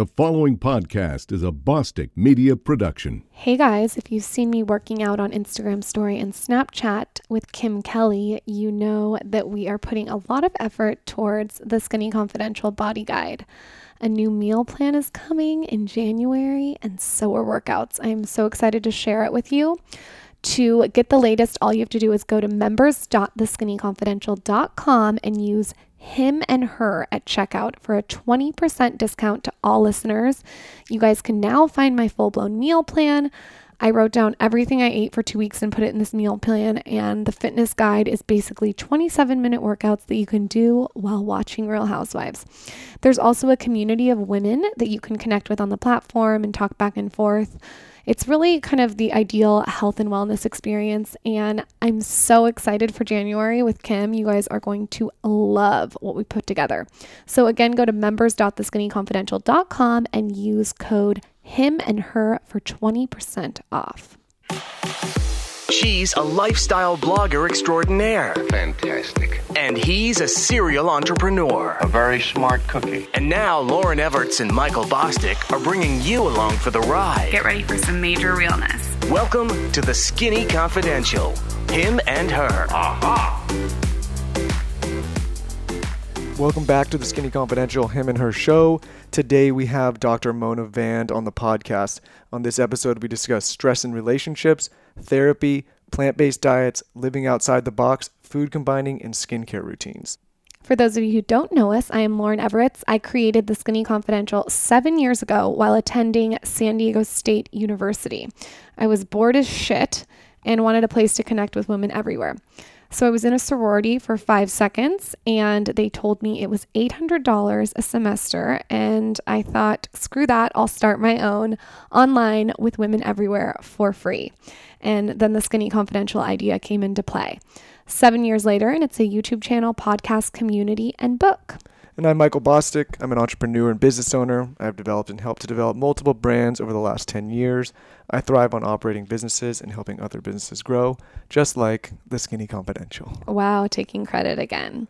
The following podcast is a Bosstick Media production. Hey guys, if you've seen me working out on Instagram story and Snapchat with Kim Kelly, you know that we are putting a lot of effort towards the Skinny Confidential Body Guide. A new meal plan is coming in January, and so are workouts. I am so excited to share it with you. To get the latest, all you have to do is go to members.theskinnyconfidential.com and use him and her at checkout for a 20% discount to all listeners. You guys can now find my full blown meal plan. I wrote down everything I ate for two weeks and put it in this meal plan. And the fitness guide is basically 27 minute workouts that you can do while watching Real Housewives. There's also a community of women that you can connect with on the platform and talk back and forth. It's really kind of the ideal health and wellness experience. And I'm so excited for January with Kim. You guys are going to love what we put together. So, again, go to members.theskinnyconfidential.com and use code him and her for 20% off. She's a lifestyle blogger extraordinaire. Fantastic. And he's a serial entrepreneur. A very smart cookie. And now Lauryn Evarts and Michael Bosstick are bringing you along for the ride. Get ready for some major realness. Welcome to the Skinny Confidential. Him and her. Aha! Welcome back to the Skinny Confidential Him and Her show. Today we have Dr. Mona Vand on the podcast. On this episode, we discuss stress in relationships, therapy, plant based diets, living outside the box, food combining, and skincare routines. For those of you who don't know us, I am Lauryn Evarts. I created the Skinny Confidential seven years ago while attending San Diego State University. I was bored as shit and wanted a place to connect with women everywhere. So I was in a sorority for five seconds and they told me it was $800 a semester. And I thought, screw that, I'll start my own online with women everywhere for free. And then the Skinny Confidential idea came into play. Seven years later, and it's a YouTube channel, podcast, community, and book. And I'm Michael Bosstick. I'm an entrepreneur and business owner. I've developed and helped to develop multiple brands over the last 10 years. I thrive on operating businesses and helping other businesses grow, just like the Skinny Confidential. Wow, taking credit again.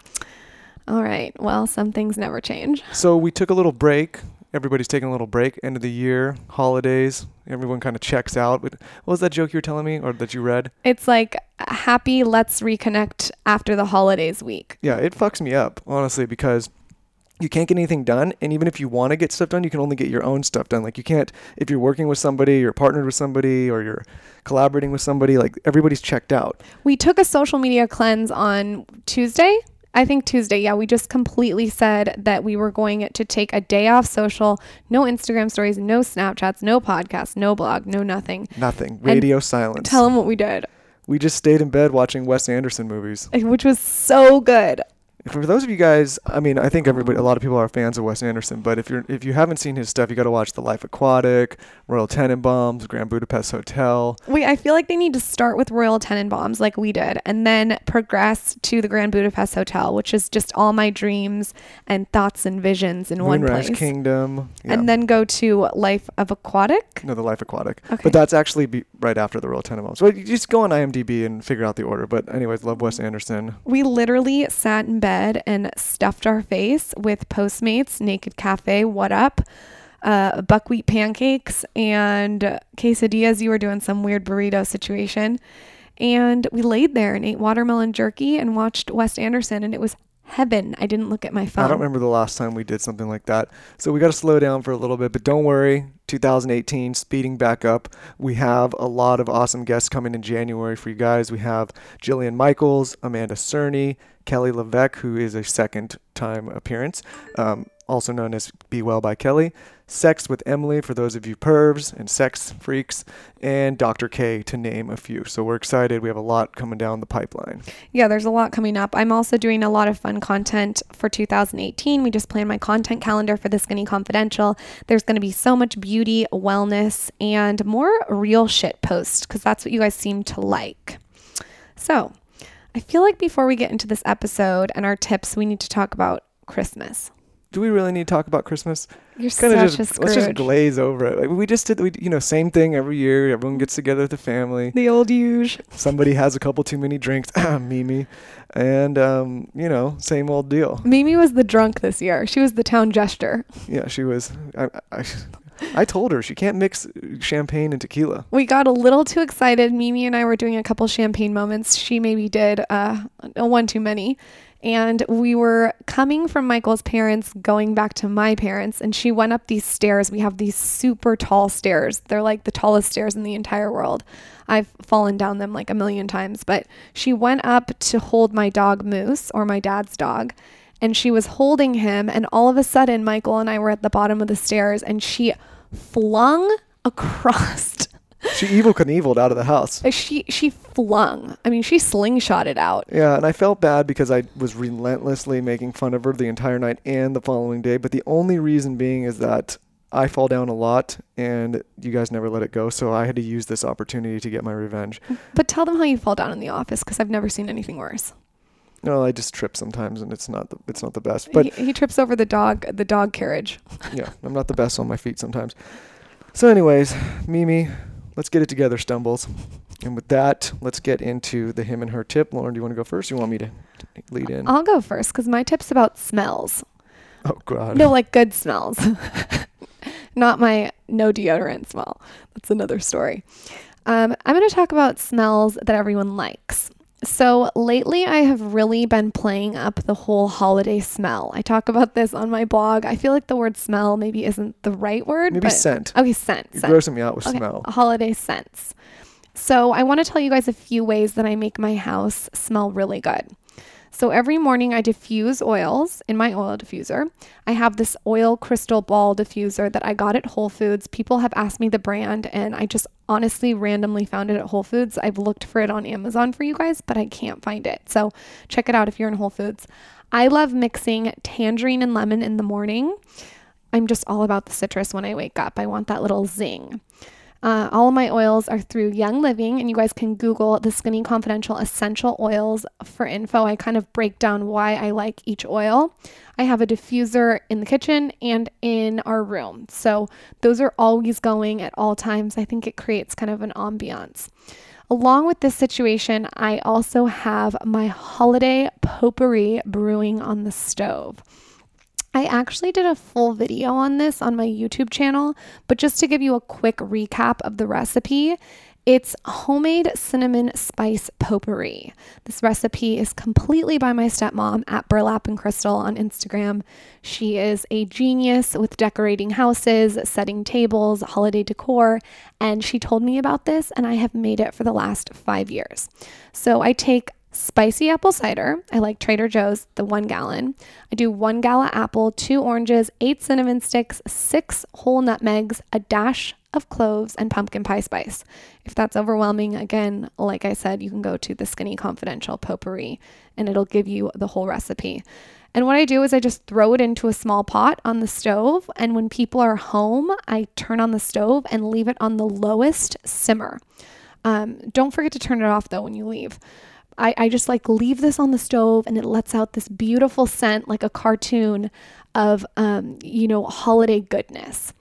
All right. Well, some things never change. So we took a little break. Everybody's taking a little break. End of the year, holidays. Everyone kind of checks out. What was that joke you were telling me or that you read? It's like happy, let's reconnect after the holidays week. Yeah, it fucks me up, honestly, because you can't get anything done and even if you want to get stuff done you can only get your own stuff done like you can't if you're working with somebody you're partnered with somebody or you're collaborating with somebody like everybody's checked out We took a social media cleanse on Tuesday. I think Tuesday. Yeah, we just completely said that we were going to take a day off social, no Instagram stories, no Snapchats, no podcasts, no blog, no nothing. nothing radio silence Tell them what we did, we just stayed in bed watching wes anderson movies which was so good. For those of you guys i mean i think everybody a lot of people are fans of wes anderson but if you're if you haven't seen his stuff you got to watch the life aquatic royal tenenbaums grand budapest hotel Wait, I feel like they need to start with Royal Tenenbaums like we did and then progress to the Grand Budapest Hotel, which is just all my dreams and thoughts and visions in one moonrise place. kingdom yeah. And then go to Life of Aquatic. No, the Life Aquatic. Okay. But that's actually be right after the Royal Tenenbaums. So you just go on IMDb and figure out the order. But anyways, love Wes Anderson. We literally sat in bed and stuffed our face with Postmates, Naked Cafe, What Up, uh, buckwheat pancakes, and quesadillas. You were doing some weird burrito situation. And we laid there and ate watermelon jerky and watched Wes Anderson, and it was heaven. I didn't look at my phone. I don't remember the last time we did something like that. So we got to slow down for a little bit. But don't worry, 2018 speeding back up. We have a lot of awesome guests coming in January for you guys. We have Jillian Michaels, Amanda Cerny, Kelly LeVeque, who is a second time appearance, um, also known as Be Well by Kelly. Sex with Emily for those of you pervs and sex freaks, and Dr. K to name a few. So we're excited. We have a lot coming down the pipeline. Yeah, there's a lot coming up. I'm also doing a lot of fun content for 2018. We just planned my content calendar for the Skinny Confidential. There's going to be so much beauty, wellness, and more real shit posts because that's what you guys seem to like. So, I feel like before we get into this episode and our tips, we need to talk about Christmas. Do we really need to talk about Christmas? You're Kind such of a just let's just glaze over it. Like we just did, we you know same thing every year. Everyone gets together with the family. the old huge. Somebody has a couple too many drinks, Mimi, and um, you know same old deal. Mimi was the drunk this year. She was the town jester. Yeah, she was. I, I, I told her she can't mix champagne and tequila. We got a little too excited. Mimi and I were doing a couple champagne moments. She maybe did uh, a one too many. And we were coming from Michael's parents, going back to my parents, and she went up these stairs. We have these super tall stairs. They're like the tallest stairs in the entire world. I've fallen down them like a million times, but she went up to hold my dog Moose, or my dad's dog, and she was holding him. And all of a sudden, Michael and I were at the bottom of the stairs, and she flung across. She Evel Knieveled out of the house. Uh, she she flung. I mean, she slingshotted out. Yeah, and I felt bad because I was relentlessly making fun of her the entire night and the following day. But the only reason being is that I fall down a lot and you guys never let it go. So I had to use this opportunity to get my revenge. But tell them how you fall down in the office because I've never seen anything worse. No, I just trip sometimes and it's not the it's not the best. But he, he trips over the dog the dog carriage. yeah, I'm not the best on my feet sometimes. So, anyways, Mimi, let's get it together, Stumbles. And with that, let's get into the him and her tip. Lauryn, do you want to go first? Or you want me to lead in? I'll go first because my tip's about smells. oh God. No, like good smells. Not my no deodorant smell. That's another story. Um, I'm going to talk about smells that everyone likes. So lately, I have really been playing up the whole holiday smell. I talk about this on my blog. I feel like the word smell maybe isn't the right word. Maybe but- scent. Okay, scent. You're scent. grossing me out with Okay, smell. holiday scents. So, I want to tell you guys a few ways that I make my house smell really good. So, every morning I diffuse oils in my oil diffuser. I have this oil crystal ball diffuser that I got at Whole Foods. People have asked me the brand, and I just honestly randomly found it at Whole Foods. I've looked for it on Amazon for you guys, but I can't find it. So, check it out if you're in Whole Foods. I love mixing tangerine and lemon in the morning. I'm just all about the citrus when I wake up. I want that little zing. Uh, all of my oils are through Young Living, and you guys can Google the Skinny Confidential essential oils for info. I kind of break down why I like each oil. I have a diffuser in the kitchen and in our room. So those are always going at all times. I think it creates kind of an ambiance. Along with this situation, I also have my holiday potpourri brewing on the stove. I actually did a full video on this on my YouTube channel, but just to give you a quick recap of the recipe, it's homemade cinnamon spice potpourri. This recipe is completely by my stepmom at Burlap and Crystal on Instagram. She is a genius with decorating houses, setting tables, holiday decor, and she told me about this, and I have made it for the last five years. So I take spicy apple cider. I like Trader Joe's, the one gallon. I do one gala apple, two oranges, eight cinnamon sticks, six whole nutmegs, a dash of cloves, and pumpkin pie spice. If that's overwhelming, again, like I said, you can go to the Skinny Confidential potpourri and it'll give you the whole recipe. And what I do is I just throw it into a small pot on the stove. And when people are home, I turn on the stove and leave it on the lowest simmer. Um, don't forget to turn it off though when you leave. I, I just like leave this on the stove and it lets out this beautiful scent like a cartoon of um, you know holiday goodness.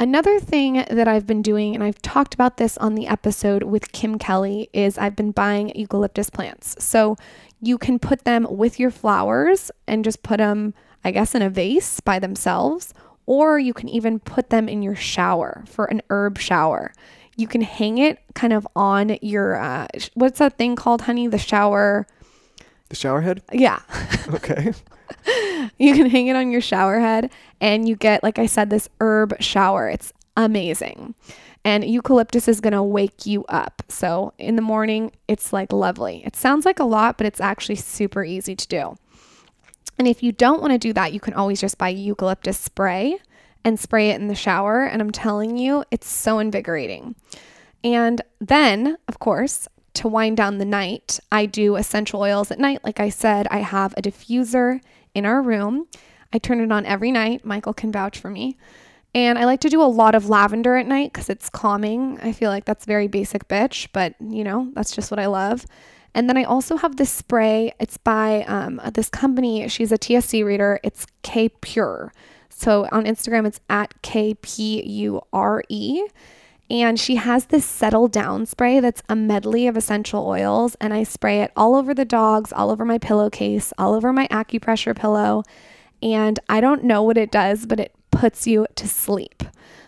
Another thing that i've been doing and i've talked about this on the episode with kim kelly is i've been buying eucalyptus plants. So you can put them with your flowers and just put them i guess in a vase by themselves or you can even put them in your shower for an herb shower you can hang it kind of on your uh, sh- what's that thing called honey? The shower? The shower head? yeah. Okay. you can hang it on your shower head and you get like i said this herb shower. It's amazing. And eucalyptus is going to wake you up. So in the morning it's like lovely. It sounds like a lot but it's actually super easy to do. And if you don't want to do that you can always just buy eucalyptus spray and spray it in the shower and i'm telling you it's so invigorating and then, of course, to wind down the night, I do essential oils at night. Like I said, I have a diffuser in our room. I turn it on every night. Michael can vouch for me. And I like to do a lot of lavender at night because it's calming. I feel like that's very basic bitch, but you know, that's just what I love. And then I also have this spray. It's by um, this company. She's a TSC reader. It's K Pure. So on Instagram, it's at K P U R E. And she has this settle down spray that's a medley of essential oils. And I spray it all over the dogs, all over my pillowcase, all over my acupressure pillow. And I don't know what it does, but it puts you to sleep.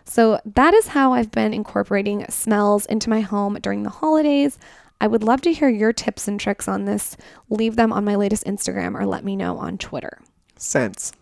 So that is how I've been incorporating smells into my home during the holidays. I would love to hear your tips and tricks on this. Leave them on my latest Instagram or let me know on Twitter. Scents,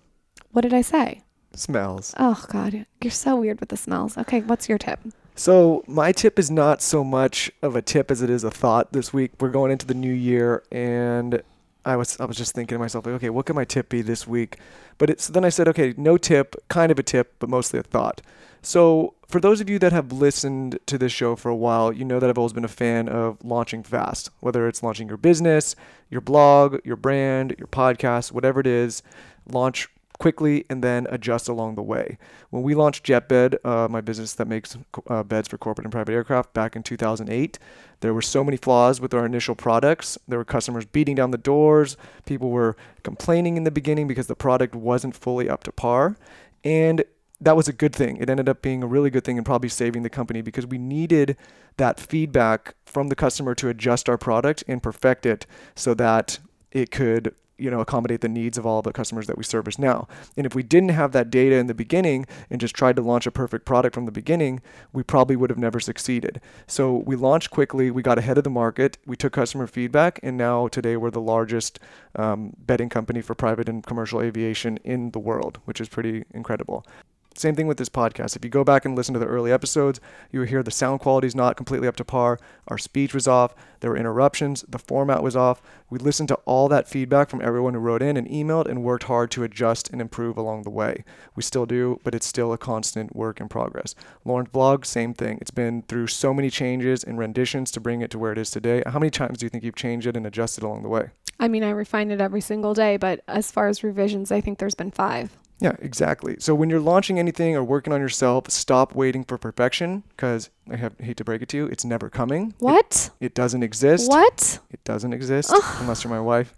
What did I say? Smells. Oh, God, you're so weird with the smells. Okay, what's your tip? So my tip is not so much of a tip as it is a thought this week. We're going into the new year and I was I was just thinking to myself, like, okay, what can my tip be this week? But it's then I said, okay, no tip, kind of a tip, but mostly a thought. So for those of you that have listened to this show for a while, you know that I've always been a fan of launching fast, whether it's launching your business, your blog, your brand, your podcast, whatever it is, launch quickly and then adjust along the way. When we launched JetBed, uh, my business that makes uh, beds for corporate and private aircraft back in 2008, there were so many flaws with our initial products. There were customers beating down the doors. People were complaining in the beginning because the product wasn't fully up to par. And that was a good thing. It ended up being a really good thing and probably saving the company because we needed that feedback from the customer to adjust our product and perfect it so that it could you know accommodate the needs of all the customers that we service now. And if we didn't have that data in the beginning and just tried to launch a perfect product from the beginning we probably would have never succeeded. So we launched quickly we got ahead of the market we took customer feedback and now today we're the largest um, bedding company for private and commercial aviation in the world which is pretty incredible same thing with this podcast. If you go back and listen to the early episodes, you will hear the sound quality is not completely up to par. Our speech was off. There were interruptions. The format was off. We listened to all that feedback from everyone who wrote in and emailed and worked hard to adjust and improve along the way. We still do, but it's still a constant work in progress. Lauryn's blog, same thing. It's been through so many changes and renditions to bring it to where it is today. How many times do you think you've changed it and adjusted along the way? I mean, I refine it every single day, but as far as revisions, I think there's been five. Yeah, exactly. So when you're launching anything or working on yourself, stop waiting for perfection because I have, hate to break it to you, it's never coming. What? It, it doesn't exist. What? It doesn't exist unless you're my wife.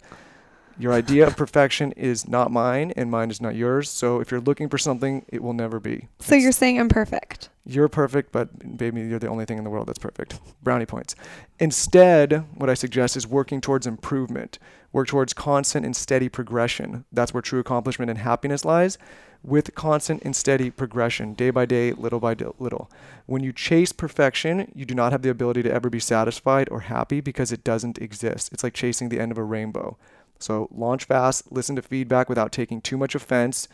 Your idea of perfection is not mine and mine is not yours. So if you're looking for something, it will never be. So you're saying I'm perfect. You're perfect, but baby, you're the only thing in the world that's perfect. Brownie points. Instead, what I suggest is working towards improvement. Work towards constant and steady progression. That's where true accomplishment and happiness lies. With constant and steady progression, day by day, little by little. When you chase perfection, you do not have the ability to ever be satisfied or happy because it doesn't exist. It's like chasing the end of a rainbow. So launch fast, listen to feedback without taking too much offense,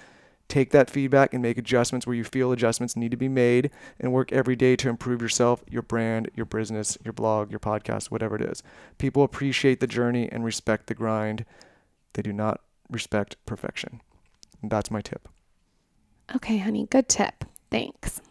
take that feedback and make adjustments where you feel adjustments need to be made and work every day to improve yourself, your brand, your business, your blog, your podcast, whatever it is. People appreciate the journey and respect the grind. They do not respect perfection. And that's my tip. Okay, honey, good tip. Thanks.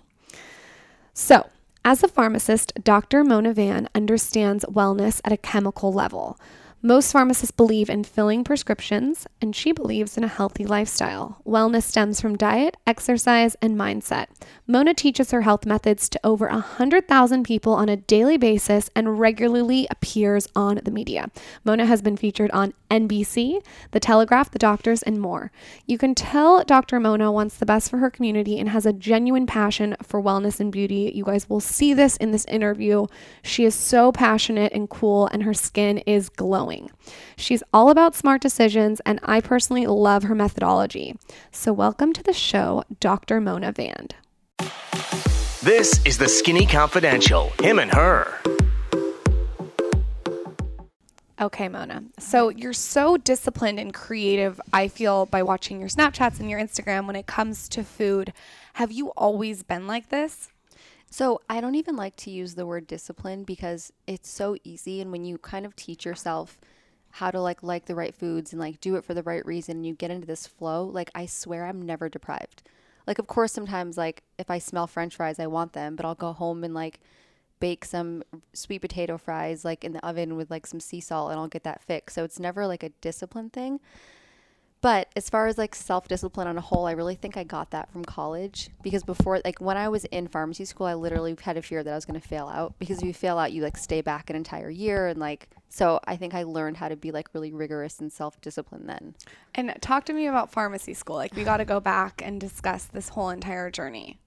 So, as a pharmacist, Dr. Mona Vand understands wellness at a chemical level. Most pharmacists believe in filling prescriptions, and she believes in a healthy lifestyle. Wellness stems from diet, exercise, and mindset. Mona teaches her health methods to over 100,000 people on a daily basis and regularly appears on the media. Mona has been featured on NBC, The Telegraph, The Doctors, and more. You can tell Dr. Mona wants the best for her community and has a genuine passion for wellness and beauty. You guys will see this in this interview. She is so passionate and cool, and her skin is glowing. She's all about smart decisions, and I personally love her methodology. So, welcome to the show, Dr. Mona Vand. This is the Skinny Confidential, him and her. Okay, Mona. So you're so disciplined and creative, I feel, by watching your Snapchats and your Instagram when it comes to food. Have you always been like this? So I don't even like to use the word discipline because it's so easy and when you kind of teach yourself how to like like the right foods and like do it for the right reason and you get into this flow, like I swear I'm never deprived. Like of course sometimes like if I smell french fries I want them, but I'll go home and like bake some sweet potato fries like in the oven with like some sea salt and I'll get that fixed. So it's never like a discipline thing. But as far as like self discipline on a whole, I really think I got that from college because before, like when I was in pharmacy school, I literally had a fear that I was going to fail out because if you fail out, you like stay back an entire year and like So I think I learned how to be like really rigorous and self disciplined then. And talk to me about pharmacy school. Like, we got to go back and discuss this whole entire journey.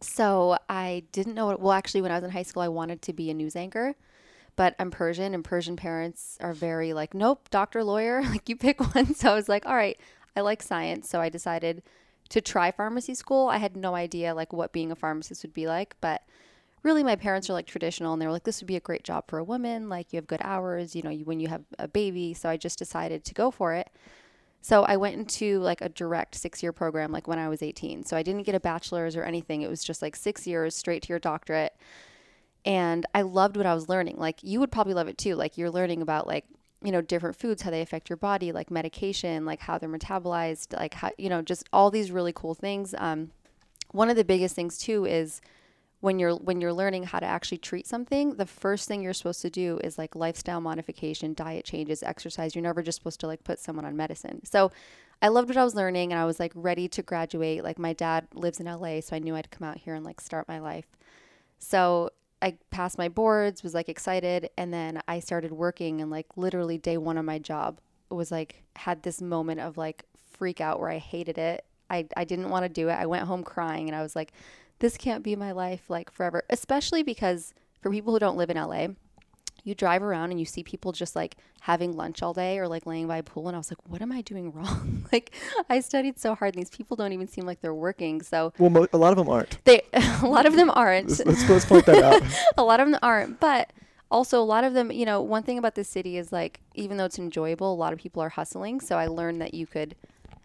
So I didn't know. What, well, actually, when I was in high school, I wanted to be a news anchor, but I'm Persian, and Persian parents are very like, nope, doctor, lawyer, like you pick one. So I was like, all right, I like science, so I decided to try pharmacy school. I had no idea like what being a pharmacist would be like, but really my parents are like traditional and they were like this would be a great job for a woman like you have good hours you know you, when you have a baby so i just decided to go for it so I went into like a direct six year program like when I was 18. So I didn't get a bachelor's or anything. It was just like six years straight to your doctorate. And I loved what I was learning. Like you would probably love it too. Like you're learning about like, you know, different foods, how they affect your body, like medication, like how they're metabolized, like how, you know, just all these really cool things. Um, one of the biggest things too is when you're when you're learning how to actually treat something, the first thing you're supposed to do is like lifestyle modification, diet changes, exercise. You're never just supposed to like put someone on medicine. So I loved what I was learning and I was like ready to graduate. Like my dad lives in LA, so I knew I'd come out here and like start my life. So I passed my boards, was like excited, and then I started working and like literally day one of my job was like had this moment of like freak out where I hated it. I, I didn't want to do it. I went home crying and I was like, this can't be my life like forever, especially because for people who don't live in LA, you drive around and you see people just like having lunch all day or like laying by a pool and I was like, what am I doing wrong? like I studied so hard and these people don't even seem like they're working. So Well, mo- a lot of them aren't. they a lot of them aren't. Let's, let's, let's point that out. a lot of them aren't, but also a lot of them, you know, one thing about this city is like even though it's enjoyable, a lot of people are hustling. So I learned that you could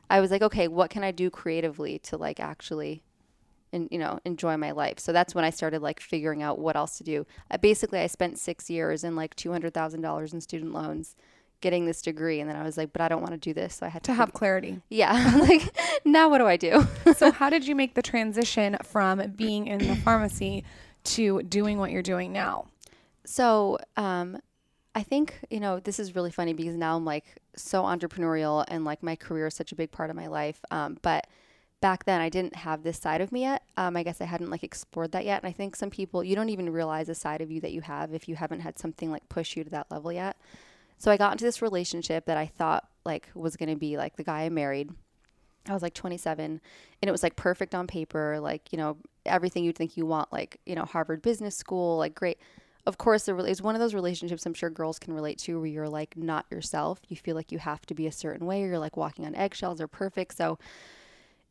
I was like, okay, what can I do creatively to like actually and you know enjoy my life so that's when i started like figuring out what else to do I, basically i spent six years and like $200000 in student loans getting this degree and then i was like but i don't want to do this so i had to, To have clarity. yeah like now what do i do so, how did you make the transition from being in the pharmacy to doing what you're doing now? So, um, I think, you know, this is really funny because now I'm like so entrepreneurial and like my career is such a big part of my life. Um, but back then I didn't have this side of me yet. Um, I guess I hadn't like explored that yet. And I think some people, you don't even realize a side of you that you have if you haven't had something like push you to that level yet. So I got into this relationship that I thought like was going to be like the guy I married. I was like 27 and it was like perfect on paper, like, you know, everything you'd think you want, like, you know, Harvard Business School, like great. Of course, there is one of those relationships I'm sure girls can relate to where you're like not yourself. You feel like you have to be a certain way or you're like walking on eggshells or perfect. So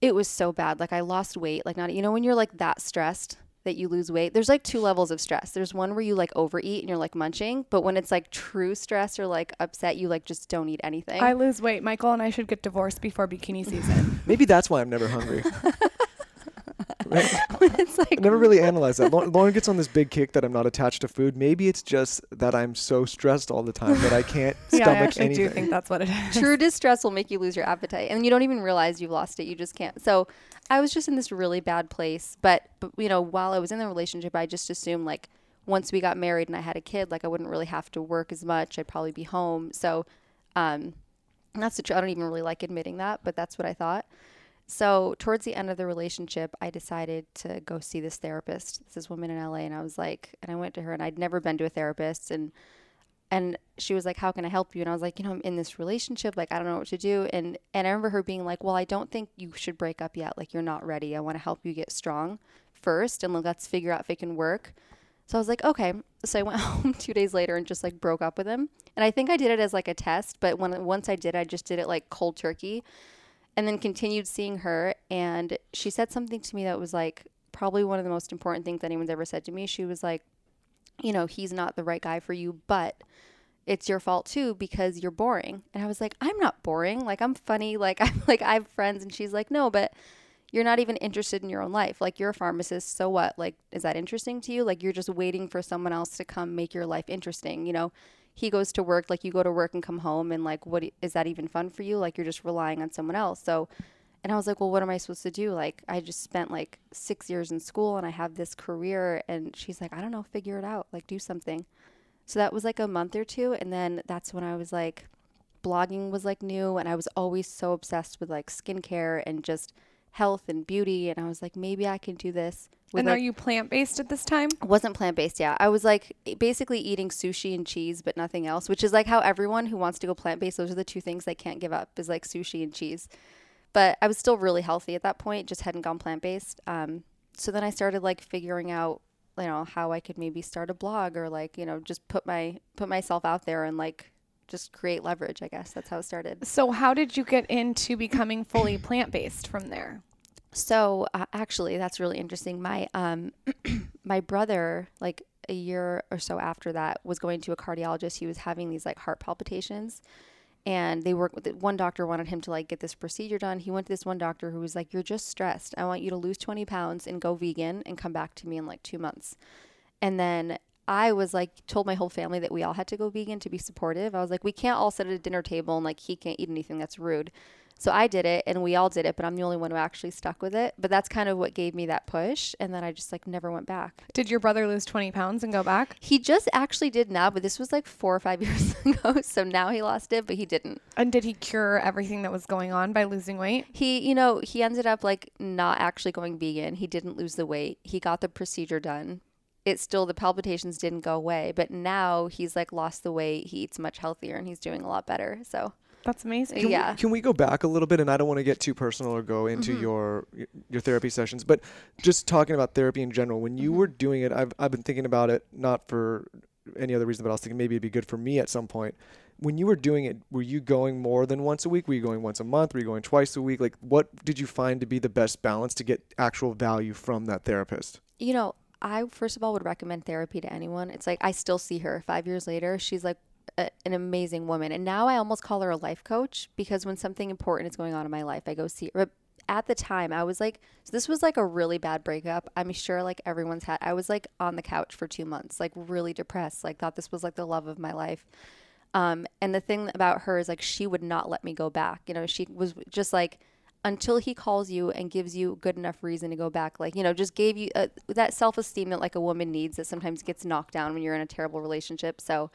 it was so bad. Like I lost weight, like not, you know, when you're like that stressed that you lose weight, there's like two levels of stress. There's one where you like overeat and you're like munching, but when it's like true stress or like upset, you like just don't eat anything. I lose weight. Michael and I should get divorced before bikini season. Maybe that's why I'm never hungry. Right? it's like I never really analyzed that. Lauryn Lauryn gets on this big kick that I'm not attached to food. Maybe it's just that I'm so stressed all the time that I can't yeah, I actually anything. do think that's what it is. true distress will make you lose your appetite and you don't even realize you've lost it you just can't so i was just in this really bad place but, but you know while i was in the relationship i just assumed like once we got married and i had a kid like i wouldn't really have to work as much i'd probably be home so um that's the tr- i don't even really like admitting that but that's what i thought so towards the end of the relationship i decided to go see this therapist this is woman in la and i was like and i went to her and i'd never been to a therapist and and she was like how can i help you? And i was like you know i'm in this relationship like i don't know what to do. And and i remember her being like well i don't think you should break up yet like you're not ready i want to help you get strong first and let's figure out if it can work. So i was like okay. So i went home two days later and just like broke up with him. And i think i did it as like a test but when once i did i just did it like cold turkey and then continued seeing her and she said something to me that was like probably one of the most important things anyone's ever said to me. She was like you know he's not the right guy for you but it's your fault too because you're boring. And i was like i'm not boring. Like i'm funny. Like i'm like i have friends. And she's like no but you're not even interested in your own life. Like you're a pharmacist. So what? Like is that interesting to you? Like you're just waiting for someone else to come make your life interesting you know he goes to work like you go to work and come home and like what is that even fun for you like you're just relying on someone else so and I was like, well, what am I supposed to do? Like, I just spent like six years in school and I have this career. And she's like, I don't know, figure it out, like, do something. So that was like a month or two. And then that's when I was like, blogging was like new. And I was always so obsessed with like skincare and just health and beauty and I was like maybe I can do this with And like, are you plant based at this time? wasn't plant based. Yeah, I was like basically eating sushi and cheese, but nothing else. Which is like how everyone who wants to go plant based, those are the two things they can't give up is like sushi and cheese. But I was still really healthy at that point, just hadn't gone plant based. Um, so then I started like figuring out, you know, how I could maybe start a blog or like you know just put my put myself out there and like just create leverage. I guess that's how it started. So, how did you get into becoming fully plant based from there? So uh, actually, that's really interesting. My um, my brother, like a year or so after that, was going to a cardiologist. He was having these like heart palpitations, and they worked with one doctor wanted him to like get this procedure done. He went to this one doctor who was like, "You're just stressed. I want you to lose 20 pounds and go vegan and come back to me in like two months." And then I was like, told my whole family that we all had to go vegan to be supportive. I was like, we can't all sit at a dinner table and like he can't eat anything that's rude. So I did it and we all did it, but I'm the only one who actually stuck with it. But that's kind of what gave me that push. And then I just like never went back. Did your brother lose 20 pounds and go back? He just actually did now, but this was like four or five years ago. So now he lost it, but he didn't. And did he cure everything that was going on by losing weight? He, you know, he ended up like not actually going vegan. He didn't lose the weight. He got the procedure done. It still, the palpitations didn't go away, but now he's like lost the weight. He eats much healthier and he's doing a lot better. So, That's amazing. yeah. Can we go back a little bit? And I don't want to get too personal or go into Mm-hmm. your your therapy sessions, but just talking about therapy in general. When you Mm-hmm. were doing it, I've I've been thinking about it not for any other reason, but I was thinking maybe it'd be good for me at some point. When you were doing it, were you going more than once a week? Were you going once a month? Were you going twice a week? Like, what did you find to be the best balance to get actual value from that therapist? You know, I first of all would recommend therapy to anyone. It's like I still see her five years later. She's like a, an amazing woman, and now I almost call her a life coach because when something important is going on in my life, I go see her. At the time, I was like, so this was like a really bad breakup. I'm sure like everyone's had. I was like on the couch for two months, like really depressed. Like thought this was like the love of my life. Um, and the thing about her is like she would not let me go back. You know, she was just like until he calls you and gives you good enough reason to go back. Like you know, just gave you uh, that self esteem that like a woman needs that sometimes gets knocked down when you're in a terrible relationship. So.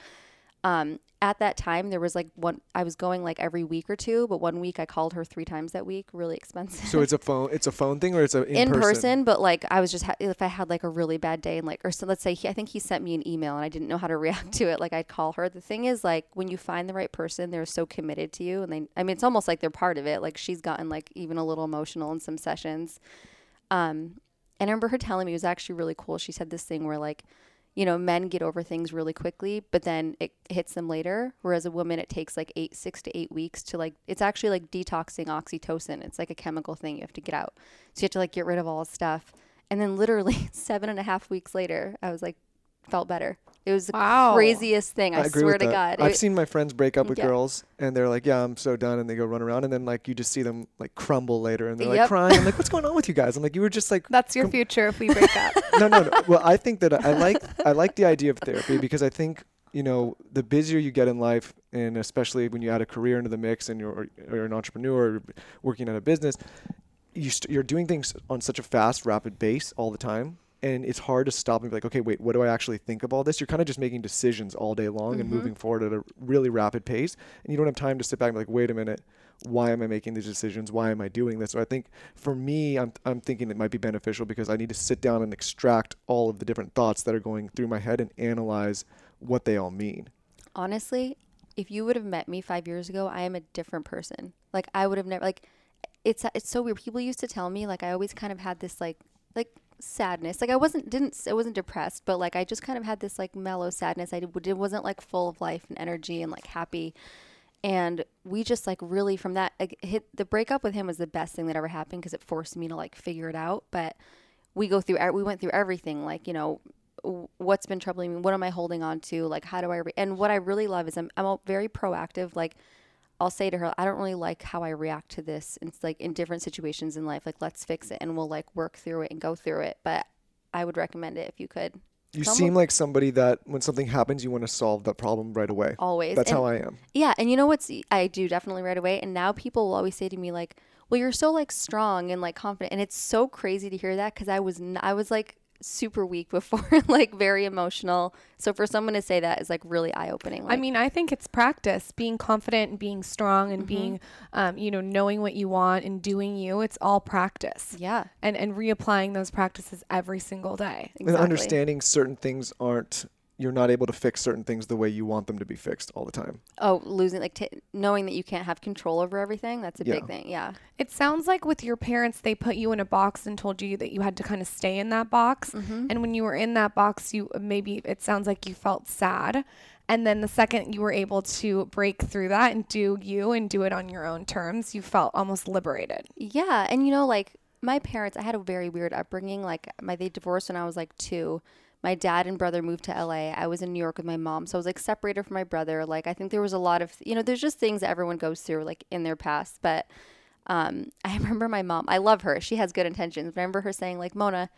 Um, at that time, there was like one. I was going like every week or two, but one week I called her three times that week. Really expensive So it's a phone, it's a phone thing, or it's a in, in person. but like I was just ha- if I had like a really bad day and like or so let's say he, I think he sent me an email and I didn't know how to react to it like I'd call her the thing is like when you find the right person they're so committed to you and they I mean it's almost like they're part of it like she's gotten like even a little emotional in some sessions um and I remember her telling me it was actually really cool she said this thing where like you know men get over things really quickly but then it hits them later. Whereas a woman it takes like eight six to eight weeks to like it's actually like detoxing oxytocin. It's like a chemical thing you have to get out. So you have to like get rid of all stuff. And then literally seven and a half weeks later i was like felt better it was the Wow. craziest thing i, agree swear with to that. god I've It- seen my friends break up with Yeah. girls, and they're like, "Yeah, I'm so done," and they go run around, and then like you just see them like crumble later, and they're like crying. I'm like, "What's going on with you guys?" I'm like, "You were just like That's your future if we break up. no, no, no. Well, I think that I like I like the idea of therapy because I think you know the busier you get in life, and especially when you add a career into the mix, and you're, or you're an entrepreneur, or working at a business, you st- you're doing things on such a fast, rapid pace all the time. And it's hard to stop and be like, okay, wait, what do I actually think of all this? You're kind of just making decisions all day long and mm-hmm. moving forward at a really rapid pace. And you don't have time to sit back and be like, wait a minute, why am I making these decisions? Why am I doing this? So I think for me, I'm, I'm thinking it might be beneficial because I need to sit down and extract all of the different thoughts that are going through my head and analyze what they all mean. honestly, if you would have met me five years ago, I am a different person. Like I would have never like it's it's so weird. People used to tell me like I always kind of had this like like sadness. Like I wasn't didn't I wasn't depressed, but like I just kind of had this like mellow sadness. I did, wasn't like full of life and energy and like happy. And we just like really from that like, hit the breakup with him was the best thing that ever happened because it forced me to like figure it out. But we go through we went through everything like you know what's been troubling me what am i holding on to like how do i re- and what i really love is i'm, I'm a very proactive like i'll say to her i don't really like how i react to this it's like in different situations in life like let's fix it and we'll like work through it and go through it but i would recommend it if you could You seem like somebody that when something happens, you want to solve that problem right away. always That's And- how I am. Yeah, and you know what's I do definitely right away. And now people will always say to me like, "Well, you're so like strong and like confident," and it's so crazy to hear that because I was n- I was like super weak before, like very emotional. So for someone to say that is like really eye opening. I mean, I think it's practice, being confident and being strong and being, um, you know, knowing what you want and doing you. It's all practice. Yeah. And and reapplying those practices every single day. And understanding certain things aren't you're not able to fix certain things the way you want them to be fixed all the time. Oh, losing like t- knowing that you can't have control over everything. That's a Yeah. big thing. Yeah. It sounds like with your parents, they put you in a box and told you that you had to kind of stay in that box. Mm-hmm. And when you were in that box, you maybe it sounds like you felt sad. And then the second you were able to break through that and do you and do it on your own terms, you felt almost liberated. Yeah, and you know, like my parents, I had a very weird upbringing. Like my they divorced when I was like two. My dad and brother moved to LA. I was in New York with my mom, so I was like separated from my brother. Like I think there was a lot of you know, there's just things that everyone goes through like in their past. But um, I remember my mom. I love her. She has good intentions. But I remember her saying like, Mona.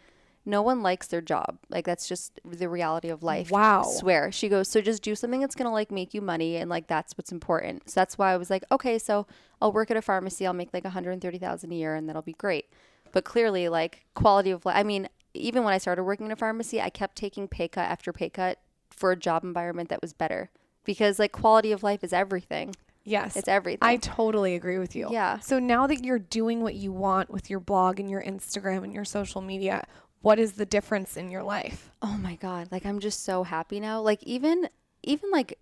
No one likes their job. Like that's just the reality of life. Wow. I Swear. She goes, so just do something that's gonna like make you money and like that's what's important. So that's why I was like, okay, so I'll work at a pharmacy, I'll make like 130,000 a year and that'll be great. But clearly like quality of life I mean, even when I started working in a pharmacy, I kept taking pay cut after pay cut for a job environment that was better. Because like quality of life is everything. Yes. It's everything. I totally agree with you. Yeah. So now that you're doing what you want with your blog and your Instagram and your social media, what is the difference in your life? oh my god like i'm just so happy now like even even like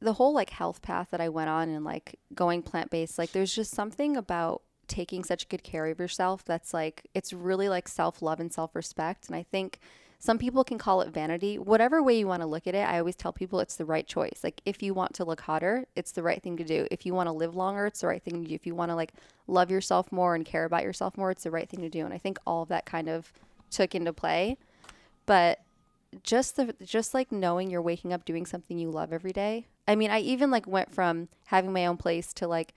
the whole like health path that i went on and like going plant-based like there's just something about taking such good care of yourself that's like it's really like self-love and self-respect and i think some people can call it vanity. Whatever way you want to look at it i always tell people it's the right choice. Like if you want to look hotter it's the right thing to do. If you want to live longer it's the right thing to do. If you want to like love yourself more and care about yourself more it's the right thing to do and i think all of that kind of took into play. But just the just like knowing you're waking up doing something you love every day. I mean, I even like went from having my own place to like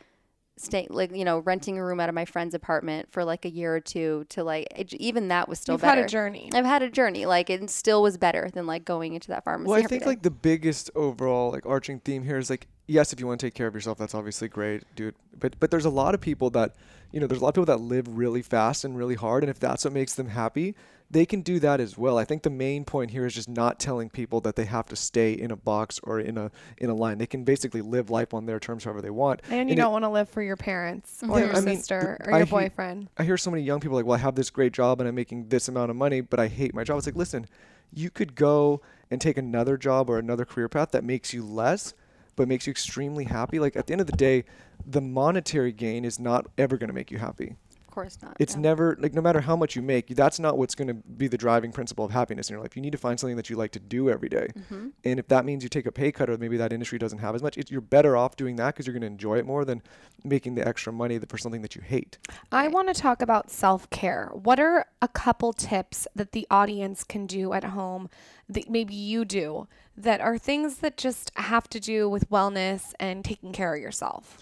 staying like you know renting a room out of my friend's apartment for like a year or two to like it, even that was still You've better. had a journey. I've had a journey like it still was better than like going into that pharmacy. Well, I think day. like the biggest overall like arching theme here is like yes, if you want to take care of yourself, that's obviously great, dude. But but there's a lot of people that you know there's a lot of people that live really fast and really hard, and if that's what makes them happy, they can do that as well. I think the main point here is just not telling people that they have to stay in a box or in a in a line. They can basically live life on their terms, however they want. And you it- don't want to live for your parents or Yeah, your I mean, sister th- or I your he- boyfriend. I hear so many young people like, well, I have this great job and I'm making this amount of money, but I hate my job. It's like, listen, you could go and take another job or another career path that makes you less, but makes you extremely happy. Like at the end of the day, the monetary gain is not ever going to make you happy. Of course not. It's no. never like no matter how much you make, that's not what's going to be the driving principle of happiness in your life. You need to find something that you like to do every day. Mm-hmm. And if that means you take a pay cut or maybe that industry doesn't have as much, it, you're better off doing that because you're going to enjoy it more than making the extra money for something that you hate. I want to talk about self care. What are a couple tips that the audience can do at home that maybe you do that are things that just have to do with wellness and taking care of yourself?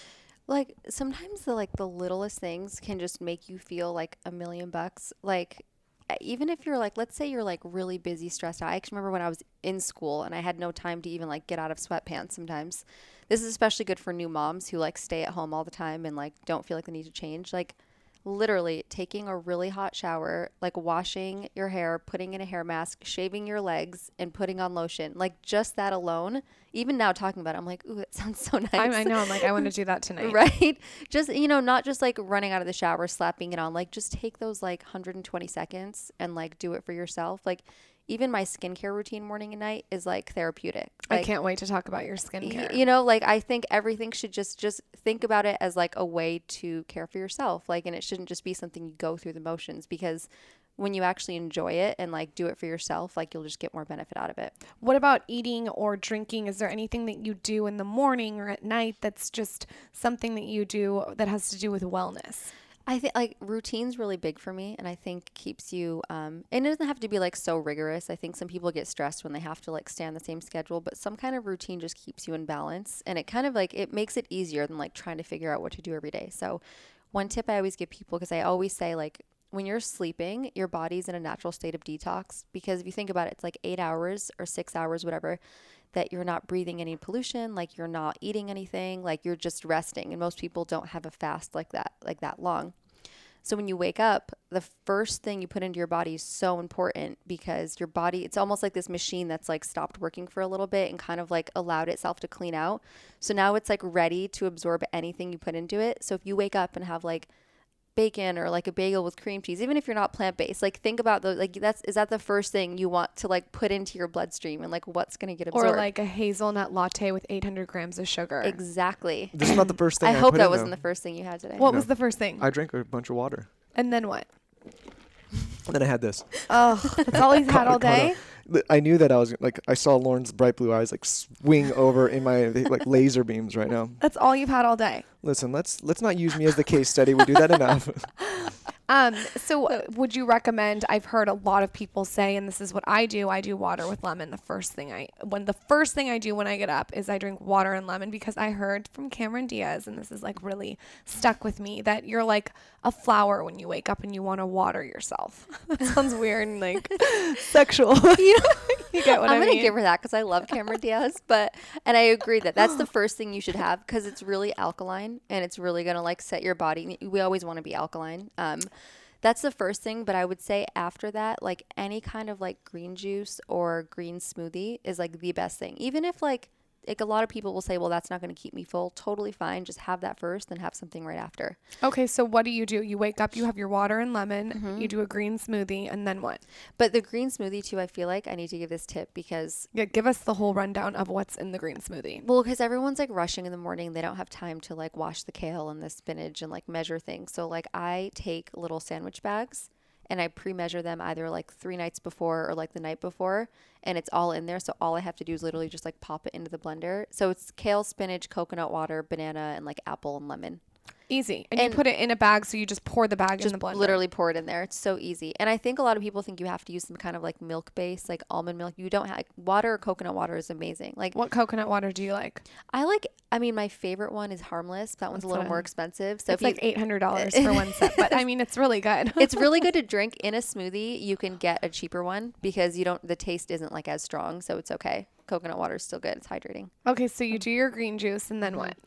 Like sometimes the like the littlest things can just make you feel like a million bucks. Like even if you're like let's say you're like really busy stressed out. I remember when i was in school and i had no time to even like get out of sweatpants sometimes. This is especially good for new moms who like stay at home all the time and like don't feel like they need to change. Like literally taking a really hot shower, like washing your hair, putting in a hair mask, shaving your legs, and putting on lotion. Like just that alone. Even now talking about it, I'm like, ooh, that sounds so nice. I, I know. I'm like, I want to do that tonight. right? Just you know, not just like running out of the shower, slapping it on. Like just take those like 120 seconds and like do it for yourself. Like even my skincare routine morning and night is like therapeutic. I can't wait to talk about your y- skincare. you know like i think everything should just just think about it as like a way to care for yourself like and it shouldn't just be something you go through the motions because when you actually enjoy it and like do it for yourself like you'll just get more benefit out of it What about eating or drinking? Is there anything that you do in the morning or at night that's just something that you do that has to do with wellness? I think like routine's really big for me, and I think keeps you. Um, and it doesn't have to be like so rigorous. I think some people get stressed when they have to like stay on the same schedule, but some kind of routine just keeps you in balance, and it kind of like it makes it easier than like trying to figure out what to do every day. So, one tip I always give people because I always say like when you're sleeping, your body's in a natural state of detox because if you think about it, it's like eight hours or six hours, whatever, that you're not breathing any pollution, like you're not eating anything, like you're just resting. And most people don't have a fast like that, like that long. So when you wake up, the first thing you put into your body is so important because your body it's almost like this machine that's like stopped working for a little bit and kind of like allowed itself to clean out. So now it's like ready to absorb anything you put into it. So if you wake up and have like bacon or like a bagel with cream cheese, even if you're not plant based, like think about those. Like that's is that the first thing you want to like put into your bloodstream and like what's gonna get absorbed? Or like a hazelnut latte with 800 grams of sugar. exactly. This is not the first thing I I, hope put that in, wasn't though. the first thing you had today. What No. was the first thing? I drank a bunch of water. and then what? And then I had this. Oh, that's all he's had all day. I knew that I was like I saw Lauryn's bright blue eyes like swing over in my like laser beams right now. That's all you've had all day. Listen, let's let's not use me as the case study. We do that enough. Um, so uh, would you recommend? I've heard a lot of people say, and this is what I do. I do water with lemon. The first thing I, when the first thing I do when I get up is I drink water and lemon because I heard from Cameron Diaz, and this is like really stuck with me that you're like a flower when you wake up and you want to water yourself. that sounds weird and like sexual. you, you get what I'm I gonna mean? give her that because I love Cameron Diaz, but and I agree that that's the first thing you should have because it's really alkaline and it's really gonna like set your body. We always want to be alkaline. Um, that's the first thing, but I would say after that, like any kind of like green juice or green smoothie is like the best thing. Even if like like a lot of people will say, well, that's not going to keep me full. Totally fine. Just have that first, then have something right after. Okay, so what do you do? You wake up, you have your water and lemon, Mm-hmm. you do a green smoothie, and then what? But the green smoothie too, I feel like I need to give this tip because Yeah, give us the whole rundown of what's in the green smoothie. Well, because everyone's like rushing in the morning, they don't have time to like wash the kale and the spinach and like measure things. So like I take little sandwich bags and I pre-measure them either like three nights before or like the night before, and it's all in there. So all I have to do is literally just like pop it into the blender. So it's kale, spinach, coconut water, banana, and like apple and lemon. Easy. And, And- you put it in a bag, so you just pour the bag in the blender. literally pour it in there. It's so easy. And I think a lot of people think you have to use some kind of like milk base, like almond milk. You don't have like, water or coconut water is amazing. Like What coconut water do you like? I like. I mean, my favorite one is Harmless. That one's a little more expensive. So It's like eight hundred dollars for one set. but I mean it's really good. it's really good to drink in a smoothie. You can get a cheaper one because you don't. The taste isn't like as strong, so it's okay. Coconut water is still good. It's hydrating. okay, so you do your green juice, and then what?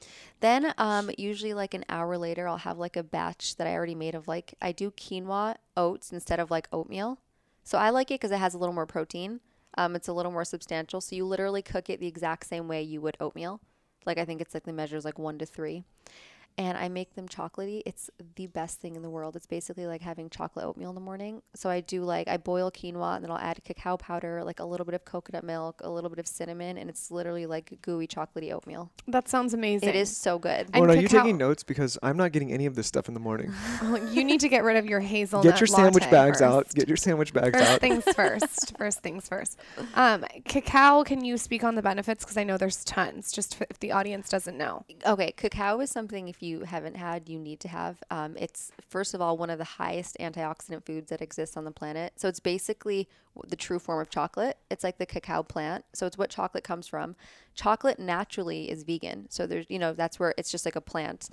Then, um, usually like an hour later, I'll have like a batch that I already made of like I do quinoa oats instead of like oatmeal. So I like it because it has a little more protein. Um, it's a little more substantial. So you literally cook it the exact same way you would oatmeal. Like I think it's like the measures like one to three. And I make them chocolatey. It's the best thing in the world. It's basically like having chocolate oatmeal in the morning. So I do like I boil quinoa and then I'll add cacao powder, like a little bit of coconut milk, a little bit of cinnamon, and it's literally like gooey chocolatey oatmeal. That sounds amazing. It is so good. And Lauryn, are you cacao- taking notes? Because I'm not getting any of this stuff in the morning. Oh, you need to get rid of your hazelnut. Get your sandwich latte bags out. Get your sandwich bags First out. things first. First things first. Um, cacao. Can you speak on the benefits? Because I know there's tons. Just if the audience doesn't know. Okay, cacao is something if you haven't had, you need to have. Um, it's first of all one of the highest antioxidant foods that exists on the planet. So it's basically the true form of chocolate. It's like the cacao plant. So it's what chocolate comes from. Chocolate naturally is vegan. So there's, you know, that's where it's just like a plant.